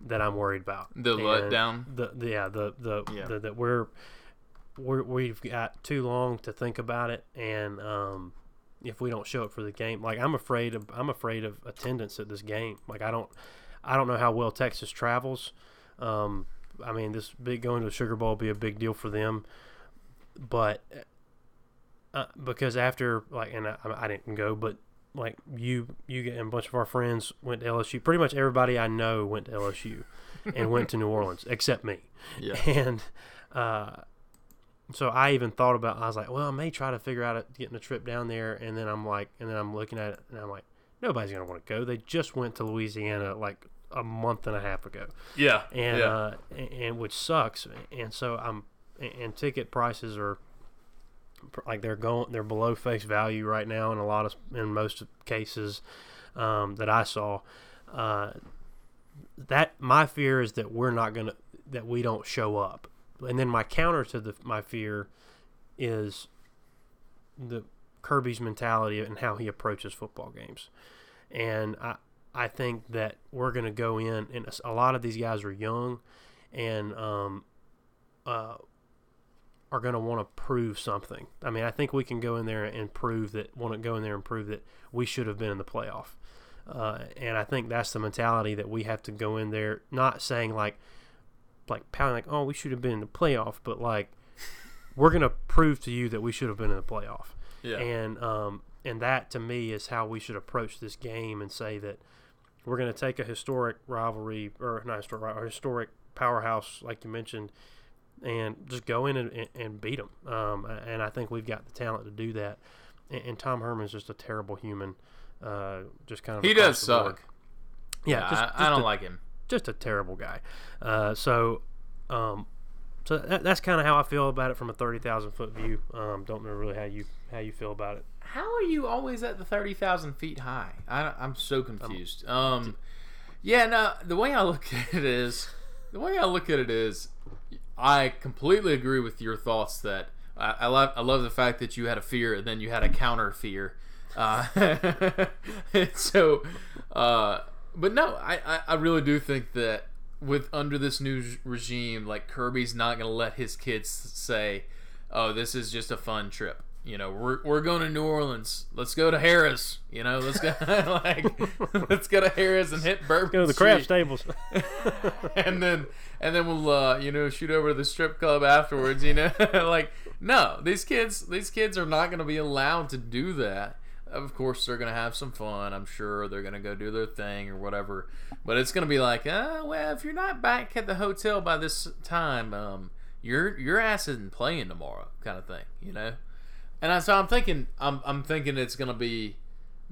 that I'm worried about. The and letdown. The, the yeah the the, yeah. the that we're we're we've got too long to think about it, and um, if we don't show up for the game, like I'm afraid of I'm afraid of attendance at this game. Like I don't I don't know how well Texas travels. Um, I mean, this big going to a Sugar Bowl will be a big deal for them, but uh, because after like, and I, I didn't go, but like you, you and a bunch of our friends went to LSU. Pretty much everybody I know went to LSU and went to New Orleans, except me. Yeah. [laughs] And uh, so I even thought about. I was like, well, I may try to figure out a, getting a trip down there. And then I'm like, and then I'm looking at it, and I'm like, nobody's gonna want to go. They just went to Louisiana like a month and a half ago, Yeah. and yeah. uh, and, and which sucks. And so I'm, and ticket prices are like they're going, they're below face value right now in a lot of in most cases um, that I saw. Uh, that my fear is that we're not gonna that we don't show up, and then my counter to the my fear is the Kirby's mentality and how he approaches football games, and I I think that we're gonna go in and a lot of these guys are young, and um, uh, are going to want to prove something. I mean, I think we can go in there and prove that, want to go in there and prove that we should have been in the playoff. Uh, and I think that's the mentality that we have to go in there, not saying like, like pounding like, oh, we should have been in the playoff, but like, we're going to prove to you that we should have been in the playoff. yeah. And um, and that to me is how we should approach this game and say that we're going to take a historic rivalry or not historic, a historic powerhouse like you mentioned, and just go in and, and, beat them. Um, and I think we've got the talent to do that. And, and Tom Herman's just a terrible human. Uh, just kind of he does board. suck. Yeah, just, I, just I don't a, like him. just a terrible guy. Uh, so, um, so that, that's kind of how I feel about it from a thirty thousand foot view. Um, don't know really how you how you feel about it. How are you always at the thirty thousand feet high? I, I'm so confused. Um, yeah, no. The way I look [laughs] at it is, the way I look at it is, I completely agree with your thoughts that I, I love. I love the fact that you had a fear and then you had a counter fear. Uh, [laughs] so, uh, but no, I, I, I really do think that with under this new regime, like Kirby's not going to let his kids say, "Oh, this is just a fun trip." You know, we're, we're going to New Orleans. Let's go to Harrah's. You know, let's go [laughs] like [laughs] let's go to Harrah's and hit Bourbon Go to the crab stables. [laughs] and then and then we'll uh, you know shoot over to the strip club afterwards. You know, like no, these kids these kids are not going to be allowed to do that. Of course, they're going to have some fun. I'm sure they're going to go do their thing or whatever. But it's going to be like, uh, well, if you're not back at the hotel by this time, um, your your ass isn't playing tomorrow, kind of thing. You know. And I, so I'm thinking, I'm, I'm thinking it's going to be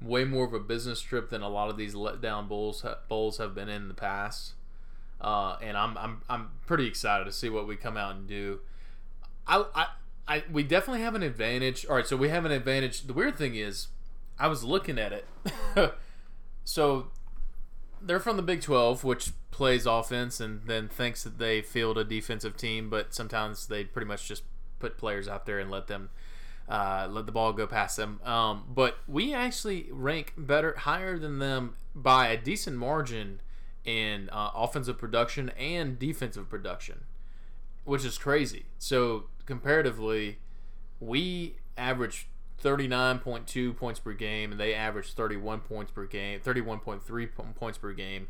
way more of a business trip than a lot of these letdown bowls bowls have been in the past. Uh, and I'm, I'm I'm pretty excited to see what we come out and do. I, I I we definitely have an advantage. All right, so we have an advantage. The weird thing is, I was looking at it. [laughs] so they're from the Big 12, which plays offense and then thinks that they field a defensive team, but sometimes they pretty much just put players out there and let them uh, let the ball go past them. Um, but we actually rank better, higher than them by a decent margin in uh, offensive production and defensive production, which is crazy. So comparatively, we average 39.2 points per game, and they average 31 points per game, 31.3 points per game.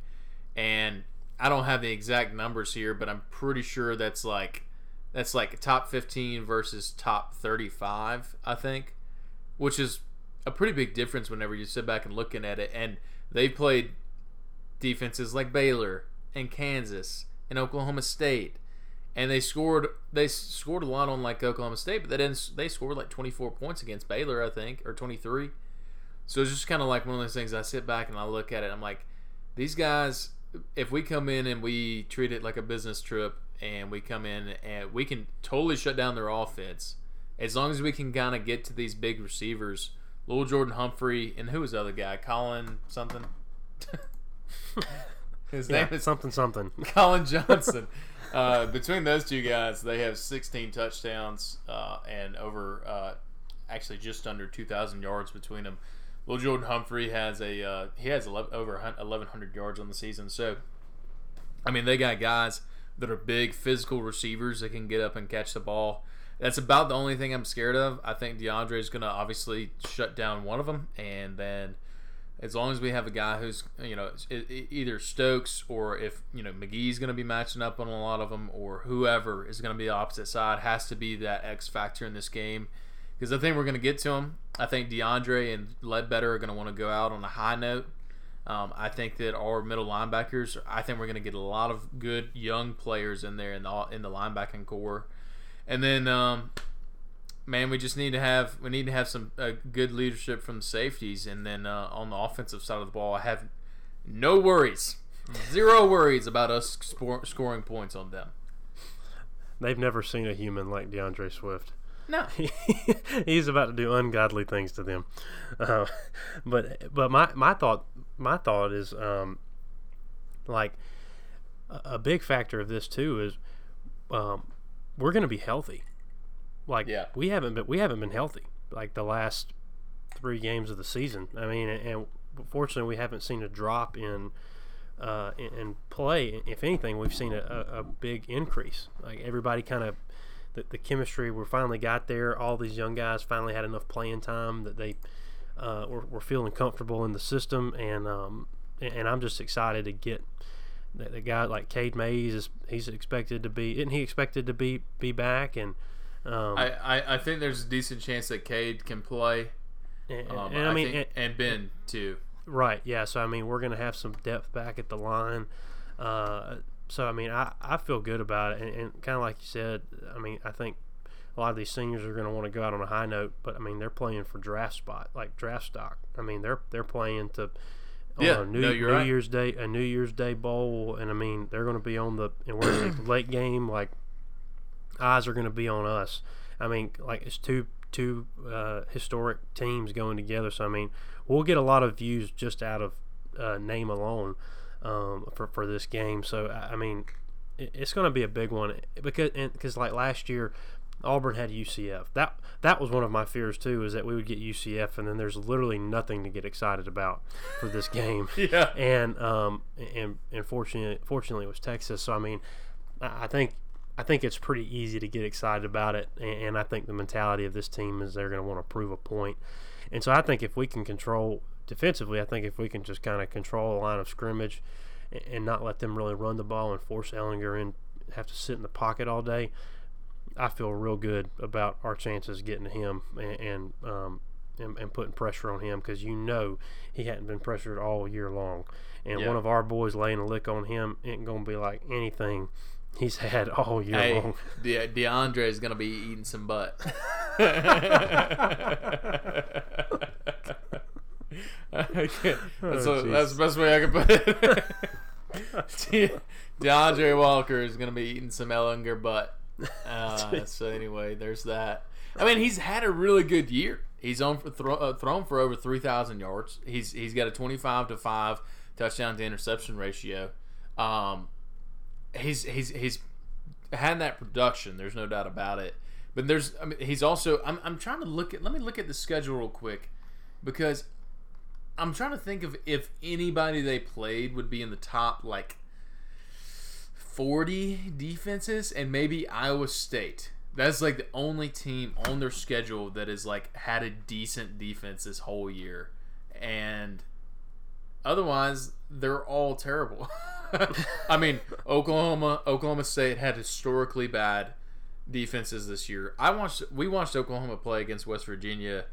And I don't have the exact numbers here, but I'm pretty sure that's like that's like top 15 versus top 35 i think which is a pretty big difference whenever you sit back and looking at it. And they played defenses like baylor and kansas and oklahoma state and they scored they scored a lot on like oklahoma state but they didn't they scored like 24 points against baylor i think or 23 so it's just kind of like one of those things i sit back and i look at it i'm like these guys if we come in and we treat it like a business trip and we come in and we can totally shut down their offense as long as we can kind of get to these big receivers. Lil'Jordan Humphrey and who was the other guy? Colin something. [laughs] His yeah, name is something something. [laughs] Colin Johnson. uh, between those two guys, they have 16 touchdowns uh, and over, uh, actually just under 2,000 yards between them. Lil'Jordan Humphrey has a uh, he has 11, over 1,100 yards on the season. So, I mean, they got guys that are big physical receivers that can get up and catch the ball. That's about the only thing I'm scared of. I think D'Andre is going to obviously shut down one of them, and then as long as we have a guy who's you know either Stokes or if you know McGee's going to be matching up on a lot of them or whoever is going to be the opposite side has to be that X factor in this game because I think we're going to get to him. I think D'Andre and Ledbetter are going to want to go out on a high note. Um, I think that our middle linebackers. I think we're going to get a lot of good young players in there in the in the linebacking corps, and then um, man, we just need to have we need to have some uh, good leadership from the safeties, and then uh, on the offensive side of the ball, I have no worries, [laughs] zero worries about us scoring points on them. They've never seen a human like D'Andre Swift. No, [laughs] he's about to do ungodly things to them. Uh, but but my my thought my thought is um, like a, big factor of this too is um, we're going to be healthy. Like yeah. we haven't been we haven't been healthy like the last three games of the season. I mean, and, and fortunately we haven't seen a drop in. Uh, in, in, play, if anything, we've seen a, a, a big increase. Like everybody kind of the, the chemistry we finally got there. All these young guys finally had enough playing time that they uh, were, were feeling comfortable in the system, and um, and I'm just excited to get that the guy like Cade Mays is he's expected to be isn't he expected to be be back and um, I, I, I think there's a decent chance that Cade can play. And, um, and I, I, mean, think, and, and, Ben too. Right. Yeah. So I mean, we're going to have some depth back at the line. Uh, so I mean, I, I feel good about it, and, and kind of like you said, I mean, I think a lot of these seniors are going to want to go out on a high note, but I mean, they're playing for draft spot, like draft stock. I mean, they're they're playing to yeah, a New, no, New right. Year's Day, a New Year's Day bowl, and I mean, they're going to be on the and we're the [clears throat] late game. Like eyes are going to be on us. I mean, like it's two two uh, historic teams going together. So I mean, we'll get a lot of views just out of uh, name alone um, for for this game. So I mean, it's going to be a big one because because like last year. Auburn had UCF. That that was one of my fears too, is that we would get UCF, and then there's literally nothing to get excited about for this [laughs] game. yeah. And um and and fortunately, fortunately, it was Texas. So I mean, I think I think it's pretty easy to get excited about it, and I think the mentality of this team is they're going to want to prove a point. And so I think if we can control defensively, I think if we can just kind of control the line of scrimmage and not let them really run the ball and force Ehlinger in, have to sit in the pocket all day, I feel real good about our chances getting to him and and, um, and, and putting pressure on him because you know he hadn't been pressured all year long, and yeah. one of our boys laying a lick on him ain't gonna be like anything he's [laughs] had all year hey, long. De- D'Andre is gonna be eating some butt. [laughs] [laughs] [laughs] that's, oh, a, that's the best way I can put it. [laughs] D'Andre Walker is going to be eating some Ehlinger butt. [laughs] Uh, so anyway, there's that. I mean, he's had a really good year. He's on for throw, uh, thrown for over three thousand yards. He's he's got a twenty-five to five touchdown to interception ratio. Um, he's he's he's had that production. There's no doubt about it. But there's I mean, he's also I'm I'm trying to look at let me look at the schedule real quick because I'm trying to think of if anybody they played would be in the top like 40 defenses, and maybe Iowa State. That's like the only team on their schedule that has like had a decent defense this whole year, and otherwise they're all terrible. [laughs] I mean, Oklahoma, Oklahoma State had historically bad defenses this year. I watched, we watched Oklahoma play against West Virginia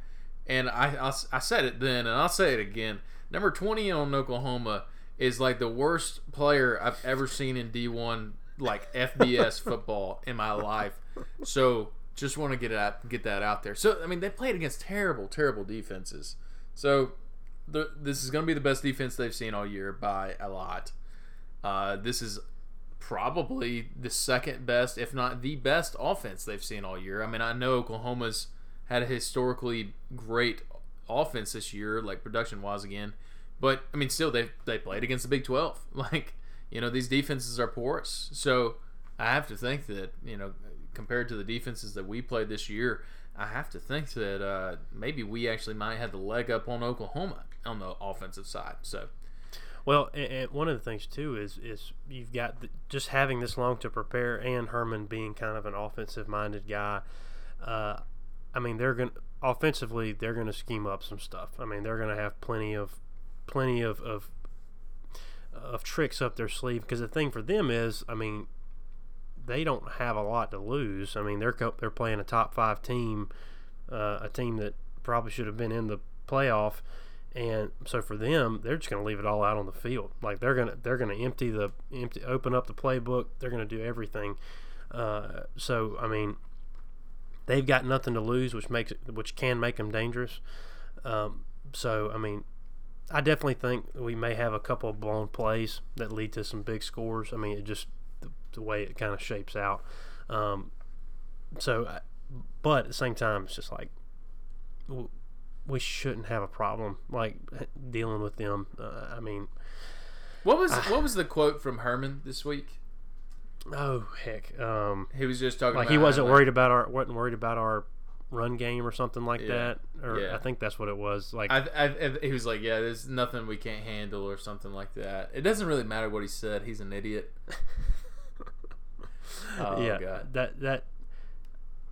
and I, I, I said it then, and I'll say it again. Number 20 on Oklahoma is like the worst player I've ever seen in D1, like FBS [laughs] football in my life. So just want to get it get that out there. So I mean, they played against terrible, terrible defenses. So the, this is going to be the best defense they've seen all year by a lot. Uh, this is probably the second best, if not the best, offense they've seen all year. I mean, I know Oklahoma's had a historically great offense this year, like production wise again. But I mean, still they they played against the Big Twelve. [laughs] Like you know, these defenses are porous. So I have to think that you know, compared to the defenses that we played this year, I have to think that uh, maybe we actually might have the leg up on Oklahoma on the offensive side. So. Well, and, one of the things too is is you've got the, just having this long to prepare, and Herman being kind of an offensive minded guy. Uh, I mean, they're going to offensively, they're going to scheme up some stuff. I mean, they're going to have plenty of plenty of of, of tricks up their sleeve because the thing for them is, I mean, they don't have a lot to lose. I mean, they're they're playing a top five team, uh, a team that probably should have been in the playoff, and so for them, they're just going to leave it all out on the field. Like they're gonna they're gonna empty the empty open up the playbook. They're going to do everything. Uh, so I mean, they've got nothing to lose, which makes it, which can make them dangerous. Um, so I mean, I definitely think we may have a couple of blown plays that lead to some big scores. I mean, it just the, the way it kind of shapes out. Um, so, but at the same time, it's just like we shouldn't have a problem like dealing with them. Uh, I mean, What was [sighs] what was the quote from Herman this week? Oh heck, um, He was just talking like about he wasn't worried about our wasn't worried about our run game or something like Yeah. that. Or Yeah. I think that's what it was. Like I, I, I, he was like, "Yeah, there's nothing we can't handle" or something like that. It doesn't really matter what he said. He's an idiot. [laughs] oh yeah, god. that that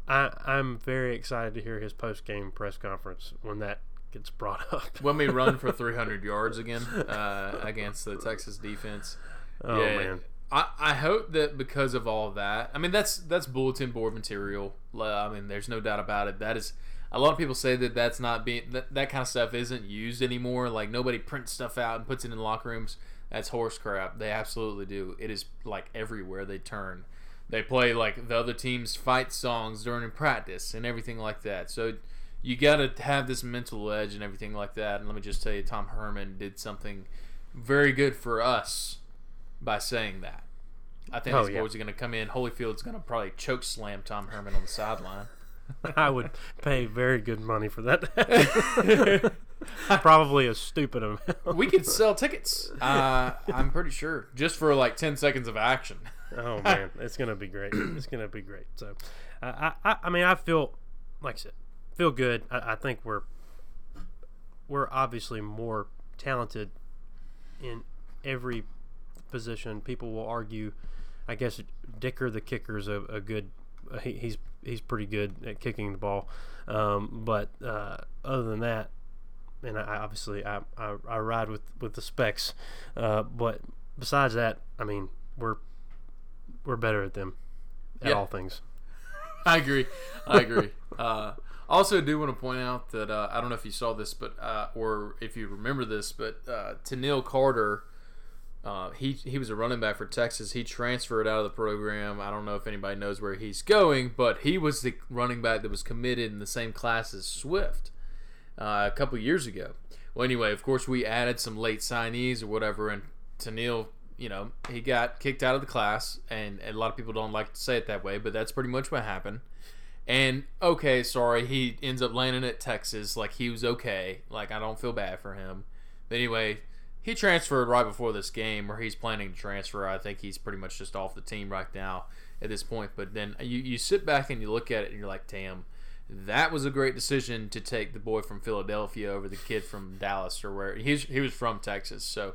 I I'm very excited to hear his post game press conference when that gets brought [laughs] up. When we run for [laughs] 300 yards again uh, against the Texas defense, oh yeah, man, I, hope that because of all that, I mean that's that's bulletin board material. I mean, there's no doubt about it. That is a lot of people say that that's not being that, that kind of stuff isn't used anymore. Like nobody prints stuff out and puts it in locker rooms. That's horse crap. They absolutely do. It is like everywhere they turn. They play like the other team's fight songs during practice and everything like that. So you got to have this mental edge and everything like that. And let me just tell you, Tom Herman did something very good for us by saying that. I think Oh, these yeah. boys are going to come in. Holyfield's going to probably choke slam Tom Herman on the sideline. [laughs] I would pay very good money for that. [laughs] Probably a stupid amount. we could sell tickets. Uh, I'm pretty sure just for like 10 seconds of action. oh man, it's gonna be great. [coughs] It's gonna be great. So, uh, I, I I mean I feel like I said, feel good. I, I think we're we're obviously more talented in every position. People will argue. I guess Dicker the kicker is a, a good. He, he's he's pretty good at kicking the ball, um, but uh, other than that, and I, I obviously I, I, I ride with with the specs, uh, but besides that, I mean we're we're better at them at Yeah. all things. [laughs] I agree. I agree. Uh, also, do want to point out that uh, I don't know if you saw this, but uh, or if you remember this, but uh, Toneil Carter, uh, he he was a running back for Texas. He transferred out of the program. I don't know if anybody knows where he's going, but he was the running back that was committed in the same class as Swift uh, a couple years ago. Well, anyway, of course, we added some late signees or whatever, and Toneil, you know, he got kicked out of the class, and, and a lot of people don't like to say it that way, but that's pretty much what happened. And okay, sorry, he ends up landing at Texas. Like he was okay. Like I don't feel bad for him. But anyway, he transferred right before this game, or he's planning to transfer. I think he's pretty much just off the team right now at this point. But then you, you sit back and you look at it and you're like, damn, that was a great decision to take the boy from Philadelphia over the kid from Dallas or where he's he was from Texas. So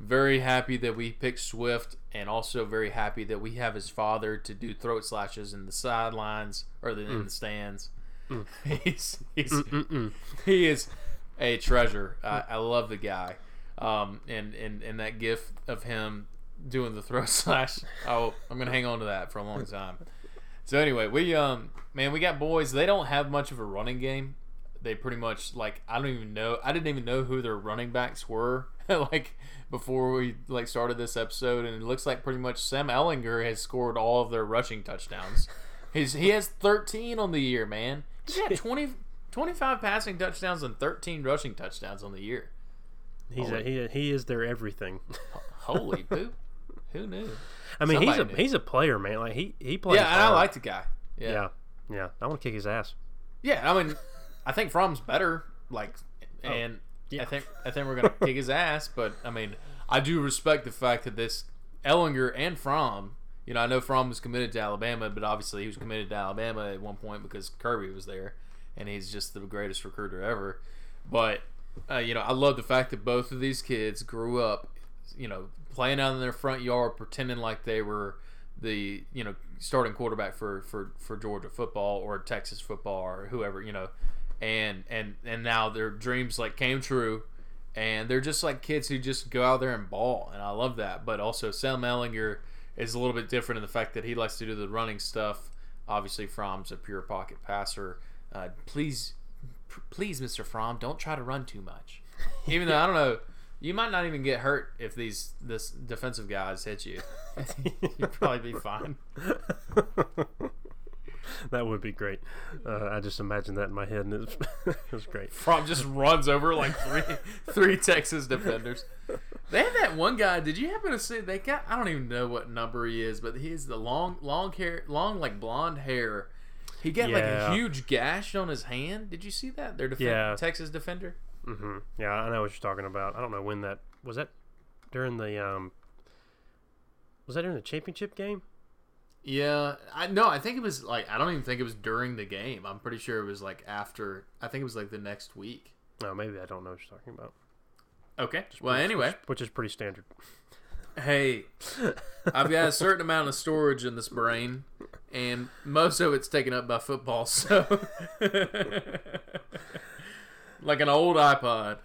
very happy that we picked Swift, and also very happy that we have his father to do throat slashes in the sidelines or the, in the mm. stands. Mm. [laughs] he's he's mm, he is a treasure. I, I love the guy, um, and and and that gif of him doing the throw [laughs] slash. Oh, I'm gonna hang on to that for a long [laughs] time. So anyway, we um man, we got boys. They don't have much of a running game. They pretty much like I don't even know. I didn't even know who their running backs were [laughs] like before we like started this episode, and it looks like pretty much Sam Ehlinger has scored all of their rushing touchdowns. He's he has 13 on the year, man. He got 20, 25 passing touchdowns and 13 rushing touchdowns on the year. He's a, he he is their everything. [laughs] Holy poop! Who knew? I mean, he's a knew. he's a player, man. Like he he plays. Yeah, and I hard. like the guy. Yeah. Yeah, yeah. I want to kick his ass. Yeah, I mean, I think Fromm's better. Like, oh, and yeah. I think I think we're gonna kick his ass. But I mean, I do respect the fact that this Ehlinger and Fromm. You know, I know Fromm was committed to Alabama, but obviously he was committed to Alabama at one point because Kirby was there, and he's just the greatest recruiter ever. But uh, you know, I love the fact that both of these kids grew up, you know, playing out in their front yard, pretending like they were the you know starting quarterback for for for Georgia football or Texas football or whoever you know, and and and now their dreams like came true, and they're just like kids who just go out there and ball, and I love that. But also, Sam Ehlinger is a little bit different in the fact that he likes to do the running stuff. Obviously, Fromm's a pure pocket passer. Uh, please, please, Mr. Fromm, don't try to run too much. [laughs] Even though I don't know, you might not even get hurt if these this defensive guys hit you. [laughs] [laughs] You'd probably be fine. that would be great. Uh, I just imagined that in my head, and it was, it was great. Fromm just runs over like three three Texas defenders. They had that one guy. Did you happen to see? They got. I don't even know what number he is, but he's the long, long hair, long like blonde hair. He got like a huge gash on his hand. Did you see that? Their defen- Yeah. Texas defender. Mm-hmm. Yeah, I know what you're talking about. I don't know when that was. That during the um. Was that during the championship game? Yeah, I no, I think it was like I don't even think it was during the game. I'm pretty sure it was like after. I think it was like the next week. No, maybe I don't know what you're talking about. Okay. Well, anyway, which, which is pretty standard. hey, I've got a certain amount of storage in this brain, [laughs] and most of it's taken up by football. So, [laughs] like an old iPod.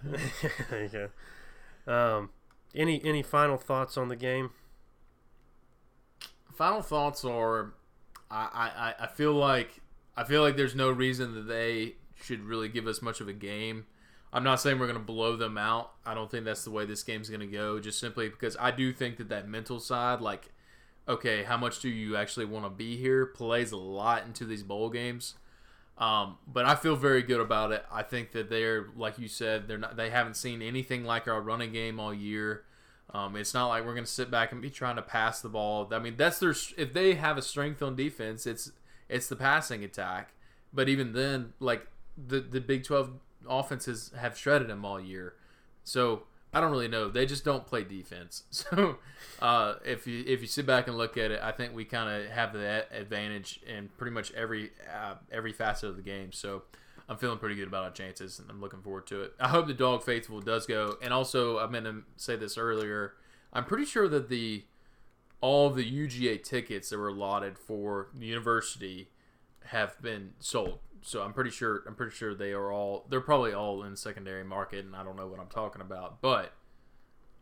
there you go. Um, any any final thoughts on the game? Final thoughts are, I, I, I feel like I feel like there's no reason that they should really give us much of a game. I'm not saying we're going to blow them out. I don't think that's the way this game's going to go. Just simply because I do think that that mental side, like, okay, how much do you actually want to be here, plays a lot into these bowl games. Um, but I feel very good about it. I think that they're, like you said, they're not. They haven't seen anything like our running game all year. Um, it's not like we're going to sit back and be trying to pass the ball. I mean, that's their. If they have a strength on defense, it's it's the passing attack. But even then, like the the Big Twelve offenses have shredded them all year. So I don't really know. They just don't play defense. [laughs] So uh, if you if you sit back and look at it, I think we kind of have that advantage in pretty much every uh, every facet of the game. So I'm feeling pretty good about our chances, and I'm looking forward to it. I hope the dog faithful does go. And also, I meant to say this earlier. I'm pretty sure that the all the UGA tickets that were allotted for the university have been sold. So I'm pretty sure I'm pretty sure they are all they're probably all in secondary market, and I don't know what I'm talking about, but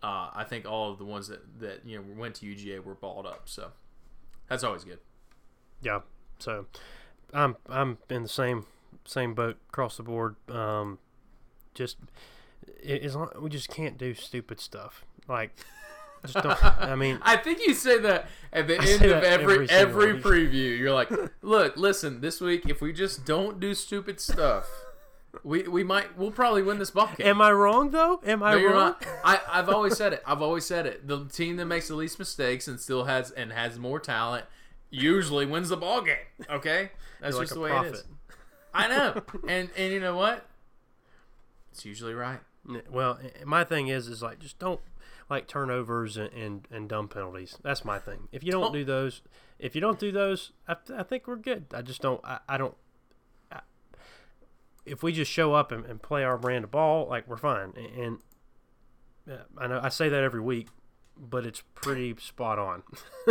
uh, I think all of the ones that that you know went to UGA were balled up. So that's always good. Yeah. So I'm I'm in the same same boat across the board. Um, just as long, we just can't do stupid stuff like. Just don't, I mean, [laughs] I think you say that at the I end of every every every, preview. You're like, look, listen, this week if we just don't do stupid stuff, we we might we'll probably win this ball game. am I wrong though? Am I No, you're wrong? not. I, I've always said it. I've always said it. The team that makes the least mistakes and still has and has more talent usually wins the ball game. Okay, that's just the way it is. I know, [laughs] and and you know what? It's usually right. Well, my thing is, is like just don't like turnovers and, and, and dumb penalties. That's my thing. If you don't do those, if you don't do those, I, I think we're good. I just don't. I, I don't. I, if we just show up and, and play our brand of ball, like we're fine. And, and I know I say that every week, but it's pretty spot on.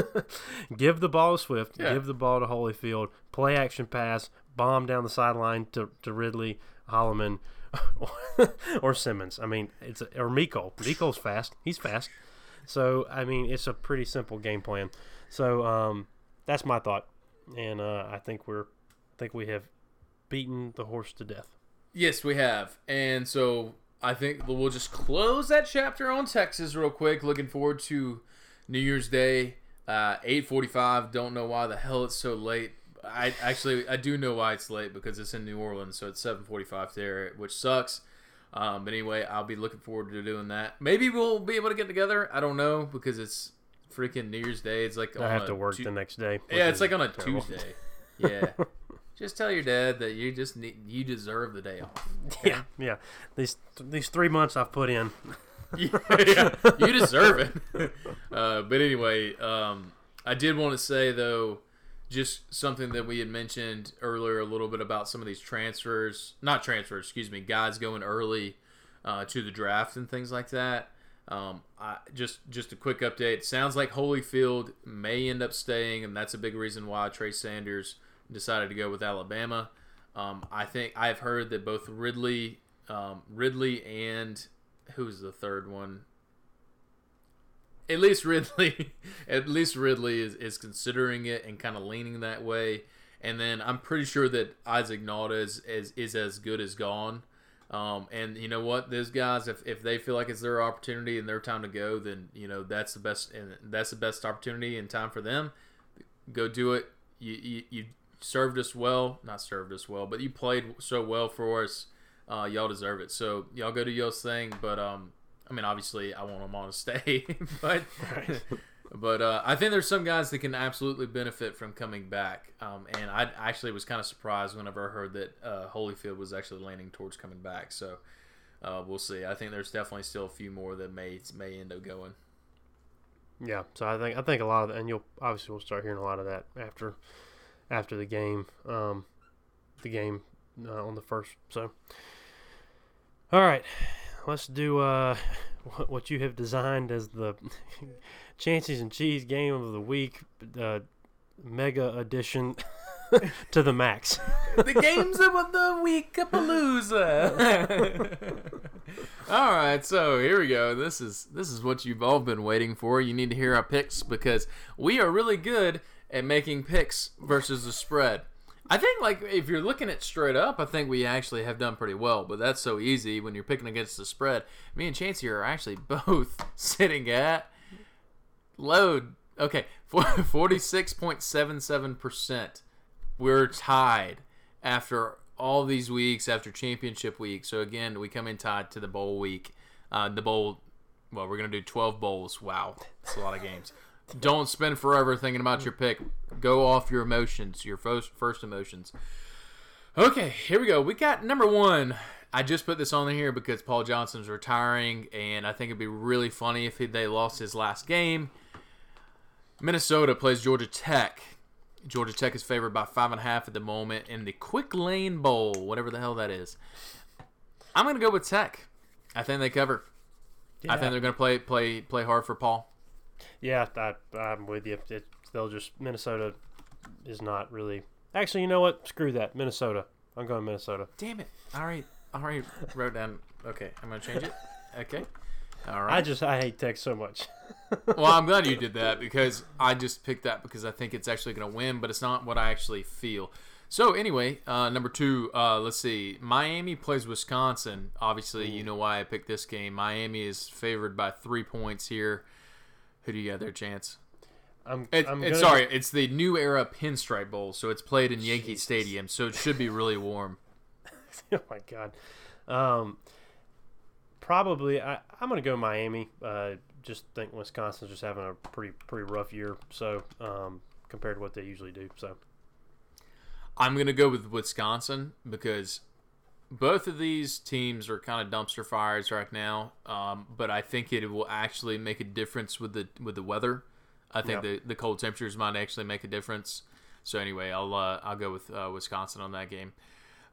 [laughs] give the ball to Swift. Yeah. Give the ball to Holyfield. Play action pass. Bomb down the sideline to, to Ridley, Holloman, [laughs] or Simmons. I mean, it's or Miko. Miko's fast. He's fast. So I mean, it's a pretty simple game plan. So um, that's my thought, and uh, I think we're, I think we have beaten the horse to death. Yes, we have. And so I think we'll just close that chapter on Texas real quick. Looking forward to New Year's Day, uh, 8:45. Don't know why the hell it's so late. I actually I do know why it's late because it's in New Orleans, so it's 7:45 there, which sucks. Um, but anyway, I'll be looking forward to doing that. Maybe we'll be able to get together. I don't know because it's freaking New Year's Day. It's like I have to work Tu- the next day. yeah, it's like on a terrible. Tuesday. [laughs] Yeah. just tell your dad that you just need you deserve the day off. okay? Yeah, yeah. These these three months I've put in. [laughs] yeah, you deserve it. [laughs] Uh, but anyway, um, I did want to say though, just something that we had mentioned earlier a little bit about some of these transfers, not transfers, excuse me, guys going early uh, to the draft and things like that. Um, I, just just a quick update. Sounds like Holyfield may end up staying, and that's a big reason why Trey Sanders decided to go with Alabama. Um, I think I've heard that both Ridley, um, Ridley and who's the third one? At least Ridley, [laughs] at least Ridley is, is considering it and kind of leaning that way. And then I'm pretty sure that Isaac Nauta is, is, is as good as gone. Um, and you know what, those guys, if, if they feel like it's their opportunity and their time to go, then you know that's the best and that's the best opportunity and time for them. Go do it. You, you, you served us well, not served us well, but you played so well for us. Uh, y'all deserve it. So y'all go do y'all's thing. But um, I mean, obviously, I want them all to stay, [laughs] but [laughs] but uh, I think there's some guys that can absolutely benefit from coming back. Um, and I actually was kind of surprised whenever I heard that uh, Holyfield was actually leaning towards coming back. So uh, we'll see. I think there's definitely still a few more that may may end up going. Yeah, so I think I think a lot of and you'll obviously we'll start hearing a lot of that after after the game, um, the game uh, on the first. So, all right, let's do uh, [laughs] what you have designed as the [laughs] Chances and Cheese game of the week, uh, mega edition [laughs] to the max. the games of the week, Palooza. all right, so here we go. This is this is what you've all been waiting for. You need to hear our picks because we are really good at making picks versus the spread. I think like if you're looking at straight up, I think we actually have done pretty well. But that's so easy when you're picking against the spread. Me and Chancey are actually [laughs] both sitting at load. Okay, [laughs] forty six point seven seven percent. We're tied after all these weeks after championship week. So again, we come in tied to the bowl week. Uh, the bowl. Well, we're gonna do twelve bowls. Wow, that's a lot of games. Don't spend forever thinking about your pick. Go off your emotions, your first first emotions. Okay, here we go. We got number one. I just put this on here because Paul Johnson's retiring, and I think it'd be really funny if they lost his last game. Minnesota plays Georgia Tech. Georgia Tech is favored by five and a half at the moment in the Quick Lane Bowl, whatever the hell that is. I'm gonna go with Tech. I think they cover. Yeah. I think they're gonna play play play hard for Paul. Yeah, I, I'm with you. It, they'll just Minnesota is not really. Actually, you know what? Screw that. Minnesota. I'm going Minnesota. Damn it! All right, all right. Wrote down. Okay, I'm gonna change it. Okay. All right. I just I hate Tech so much. [laughs] well, I'm glad you did that because I just picked that because I think it's actually going to win, but it's not what I actually feel. So anyway, uh, number two, uh, let's see. Miami plays Wisconsin. Obviously, you know why I picked this game. Miami is favored by three points here. Who do you got there, Chance? I'm, it, I'm it's, sorry, it's the New Era Pinstripe Bowl, so it's played in Yankee Jesus. Stadium, so it should be really warm. [laughs] oh my god. Um, probably I, I'm going to go Miami. Uh, just think Wisconsin's just having a pretty pretty rough year, so um, compared to what they usually do. So I'm going to go with Wisconsin because both of these teams are kind of dumpster fires right now. Um, but I think it will actually make a difference with the with the weather. I think the the cold temperatures might actually make a difference. So anyway, I'll uh, I'll go with uh, Wisconsin on that game.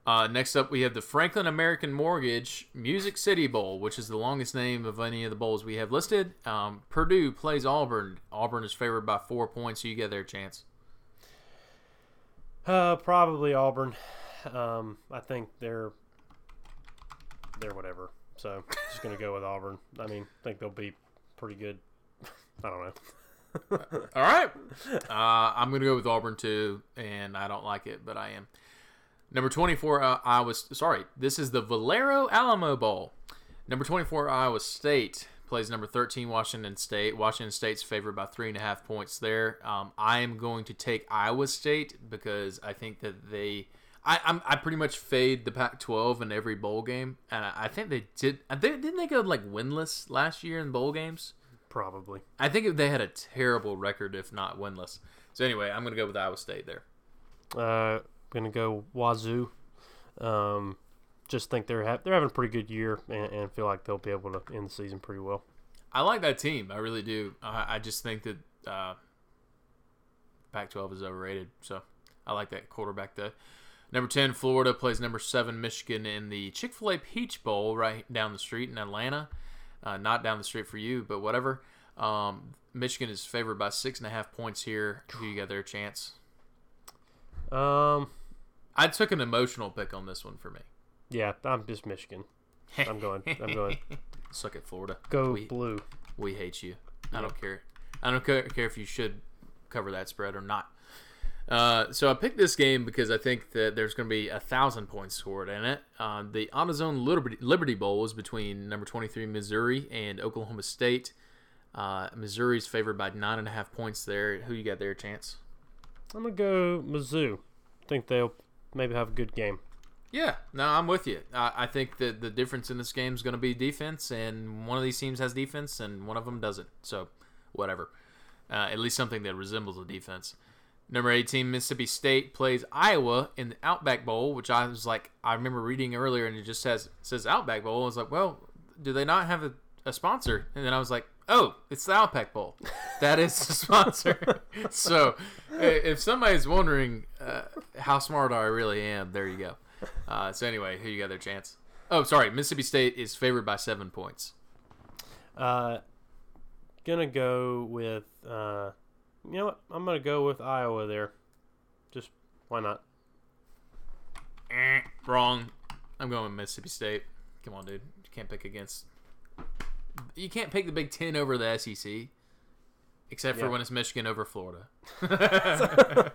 Uh, next up, we have the Franklin American Mortgage Music City Bowl, which is the longest name of any of the bowls we have listed. Um, Purdue plays Auburn. Auburn is favored by four points. So you get their chance. Uh, probably Auburn. Um, I think they're they're whatever. So just gonna go with Auburn. I mean, think they'll be pretty good. I don't know. [laughs] All right, uh, I'm gonna go with Auburn too, and I don't like it, but I am. Number 24, uh, Iowa. Sorry, this is the Valero Alamo Bowl. Number 24, Iowa State plays number 13, Washington State. Washington State's favored by three and a half points there. Um, I am going to take Iowa State because I think that they. I I'm, i pretty much fade the Pac-12 in every bowl game, and I, I think they did. They, didn't they go like winless last year in bowl games? Probably. I think they had a terrible record, if not winless. So anyway, I'm going to go with Iowa State there. Uh, going to go Wazzu. Um, just think they're ha- they're having a pretty good year and, and, feel like they'll be able to end the season pretty well. I like that team. I really do. I, I just think that uh, Pac-12 is overrated. So I like that quarterback though. Number 10, Florida plays number 7, Michigan in the Chick fil A Peach Bowl right down the street in Atlanta. Uh, not down the street for you, but whatever. Um, Michigan is favored by 6.5 points here. Who you got their chance? Um, I took an emotional pick on this one for me. Yeah, I'm just Michigan. I'm going. I'm going. [laughs] Suck it, Florida. Go We, blue. we hate you. I don't care. I don't care if you should cover that spread or not. Uh, so I picked this game because I think that there's going to be a thousand points scored in it. Uh, the AutoZone Liberty, Liberty Bowl is between number 23 Missouri and Oklahoma State. Uh, Missouri's favored by nine and a half points there. Who you got there, Chance? I'm gonna go Mizzou. Think they'll maybe have a good game. Yeah, no, I'm with you. I, I think that the difference in this game is going to be defense, and one of these teams has defense, and one of them doesn't. So, whatever. Uh, at least something that resembles a defense. Number 18, Mississippi State plays Iowa in the Outback Bowl, which I was like, I remember reading earlier, and it just says says Outback Bowl. I was like, well, do they not have a, a sponsor? And then I was like, oh, it's the Outback Bowl. That is the [laughs] sponsor. [laughs] so, if somebody's wondering uh, how smart I really am, there you go. Uh, so anyway, who you got their chance? Oh, sorry, Mississippi State is favored by seven points. Uh, gonna go with. Uh, you know what? I'm gonna go with Iowa there. Just why not? Eh, Wrong. I'm going with Mississippi State. Come on, dude. You can't pick against. You can't pick the Big Ten over the SEC, except for Yeah. when it's Michigan over Florida. [laughs]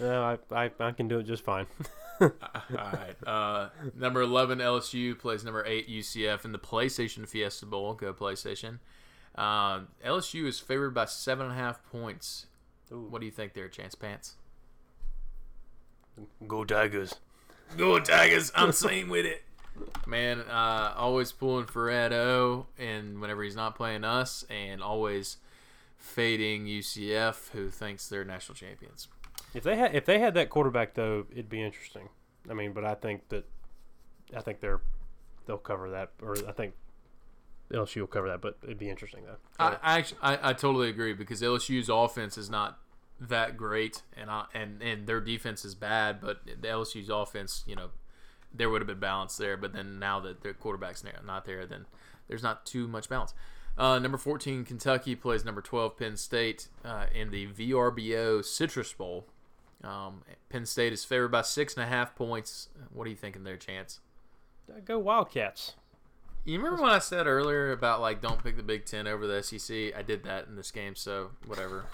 No, I, I I can do it just fine. [laughs] All right. Uh, number 11 LSU plays number 8 UCF in the PlayStation Fiesta Bowl. Go PlayStation. Uh, LSU is favored by seven and a half points. Ooh. What do you think there, Chance Pants? Go Tigers. Go Tigers! I'm same with it. Man, uh, always pulling for Ed O, and whenever he's not playing us, and always fading UCF, who thinks they're national champions. If they had if they had that quarterback though, it'd be interesting. I mean, but I think that I think they're they'll cover that, or I think LSU will cover that. But it'd be interesting though. I, I actually, I, I totally agree because LSU's offense is not that great, and I, and and their defense is bad, but the LSU's offense, you know, there would have been balance there. But then now that their quarterback's not there, then there's not too much balance. Uh, number 14, Kentucky plays number 12, Penn State uh, in the VRBO Citrus Bowl. Um, Penn State is favored by six and a half points. What are you thinking there, Chance? Uh, Go Wildcats. You remember when I said earlier about like don't pick the Big Ten over the SEC? I did that in this game, so whatever.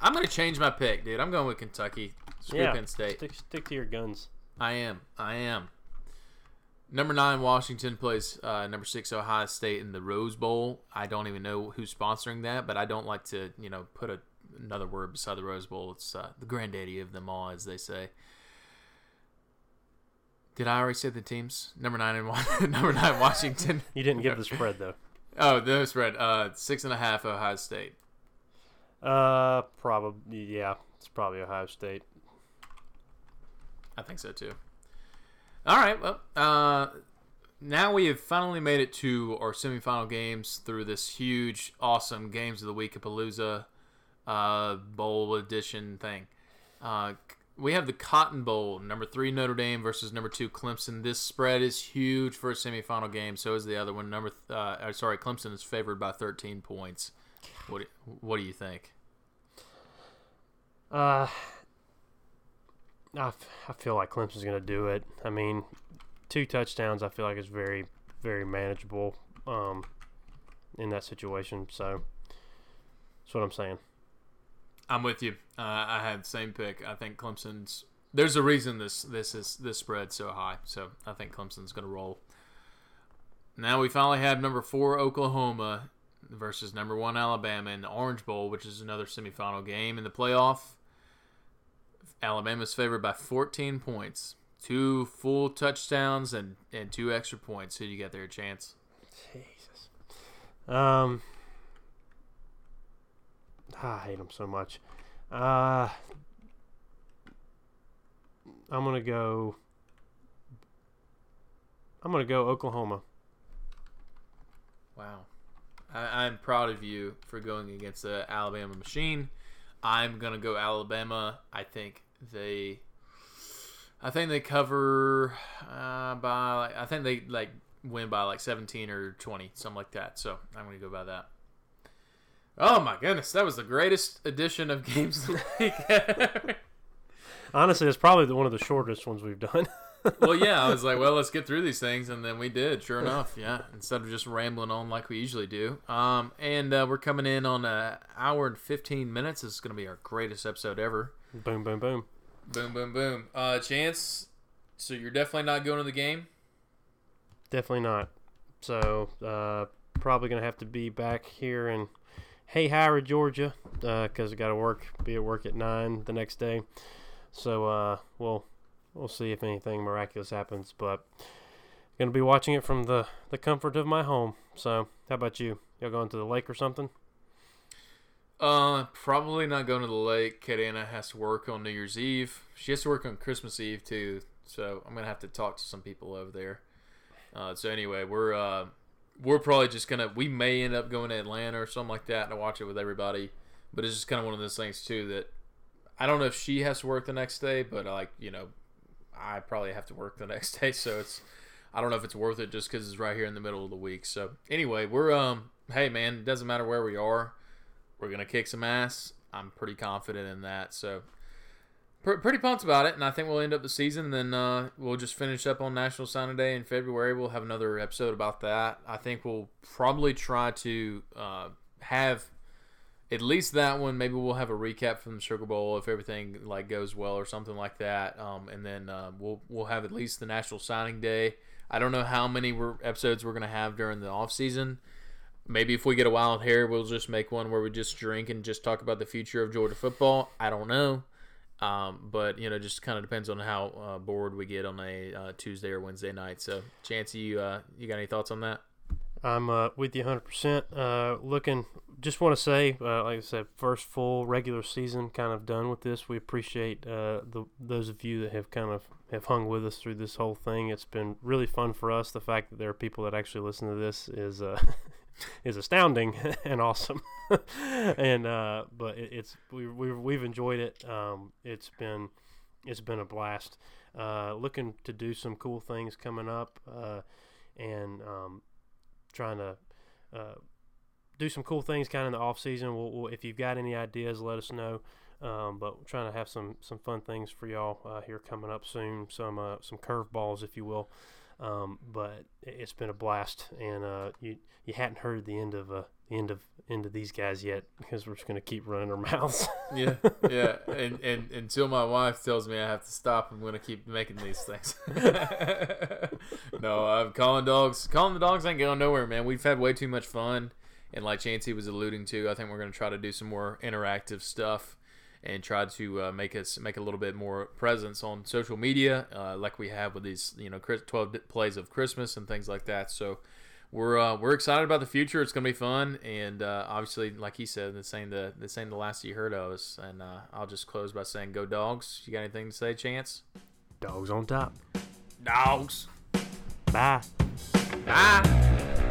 I'm gonna change my pick, dude. I'm going with Kentucky. Screw Yeah, Penn State. Stick, stick to your guns. I am. I am. Number nine, Washington plays uh, number six, Ohio State in the Rose Bowl. I don't even know who's sponsoring that, but I don't like to, you know, put a, another word beside the Rose Bowl. It's uh, the granddaddy of them all, as they say. Did I already say the teams? Number nine and one, [laughs] number nine, Washington. [laughs] You didn't give the spread though. Oh, that's spread. Uh, six and a half, Ohio State. Uh, probably yeah. It's probably Ohio State. I think so too. All right. Well, uh, now we have finally made it to our semifinal games through this huge, awesome Games of the Week Palooza uh, Bowl edition thing. Uh, we have the Cotton Bowl, number three Notre Dame versus number two Clemson. This spread is huge for a semifinal game. So is the other one. Number, th- uh, uh, sorry, Clemson is favored by 13 points. What do, what do you think? Uh, I, f- I feel like Clemson's going to do it. I mean, two touchdowns. I feel like is very very manageable um, in that situation. So that's what I'm saying. I'm with you. Uh, I had the same pick. I think Clemson's. There's a reason this this is this spread so high. So I think Clemson's going to roll. Now we finally have number four Oklahoma versus number one Alabama in the Orange Bowl, which is another semifinal game in the playoff. Alabama's favored by 14 points, two full touchdowns and and two extra points. Who do you got there, chance? Jesus. Um, [sighs] I hate them so much. Uh, I'm gonna go. I'm gonna go Oklahoma. Wow. I, I'm proud of you for going against the Alabama machine. I'm gonna go Alabama. I think they, I think they cover uh, by. I think they like win by like 17 or 20, something like that. So I'm gonna go by that. Oh my goodness, that was the greatest edition of games of the week. Honestly, it's probably the, one of the shortest ones we've done. [laughs] well, yeah, I was like, well, let's get through these things, and then we did. Sure [laughs] enough, yeah. Instead of just rambling on like we usually do. Um, and uh, we're coming in on an hour and fifteen minutes. This is going to be our greatest episode ever. Boom, boom, boom. Boom, boom, boom. Uh, Chance, so you're definitely not going to the game. Definitely not. So uh, probably gonna have to be back here in Hahira, Georgia, because I got to work, be at work at nine the next day. So uh, we'll we'll see if anything miraculous happens, but gonna be watching it from the the comfort of my home. So how about you? Y'all going to the lake or something? Uh, probably not going to the lake. Katina has to work on New Year's Eve. She has to work on Christmas Eve too. So I'm gonna have to talk to some people over there. Uh, so anyway, we're uh, we're probably just gonna we may end up going to Atlanta or something like that to watch it with everybody. But it's just kind of one of those things too that I don't know if she has to work the next day, but like you know, I probably have to work the [laughs] next day, so it's I don't know if it's worth it just because it's right here in the middle of the week. So anyway, we're um hey man, it doesn't matter where we are, we're gonna kick some ass. I'm pretty confident in that. So pretty pumped about it, and I think we'll end up the season. Then uh, we'll just finish up on National Signing Day in February. We'll have another episode about that. I think we'll probably try to uh, have at least that one. Maybe we'll have a recap from the Sugar Bowl if everything like goes well or something like that. Um, and then uh, we'll we'll have at least the National Signing Day. I don't know how many we're, episodes we're gonna have during the off season. Maybe if we get a wild hair, we'll just make one where we just drink and just talk about the future of Georgia football. I don't know. Um, but you know, just kind of depends on how uh, bored we get on a uh, Tuesday or Wednesday night. So, Chance, you uh, you got any thoughts on that? I'm uh, with you 100%. Uh, looking, just want to say, uh, like I said, first full regular season kind of done with this. We appreciate the those of you that have kind of have hung with us through this whole thing. It's been really fun for us. The fact that there are people that actually listen to this is [laughs] is astounding [laughs] and awesome. [laughs] and uh, but it, it's we, we we've enjoyed it. Um, it's been it's been a blast. looking to do some cool things coming up. and um, trying to uh, do some cool things kind of in the off season. We'll, we'll, if you've got any ideas, let us know. Um, but trying to have some some fun things for y'all uh, here coming up soon. Some uh, some curveballs, if you will. Um, but it's been a blast, and uh, you you hadn't heard the end of uh, end of end of these guys yet because we're just going to keep running our [laughs] mouths. yeah, [laughs] yeah, and, and until my wife tells me I have to stop, I'm going to keep making these things. [laughs] no, I'm calling dogs. Calling the dogs ain't going nowhere, man. We've had way too much fun, and like Chancey was alluding to, I think we're going to try to do some more interactive stuff and try to uh, make us make a little bit more presence on social media, uh, like we have with these, you know, 12 plays of Christmas and things like that. So we're uh, we're excited about the future. It's gonna be fun, and uh, obviously, like he said, this ain't the this ain't the last you heard of us. And uh, I'll just close by saying, "Go dogs!" You got anything to say, Chance? Dogs on top. Dogs. Bye. Bye.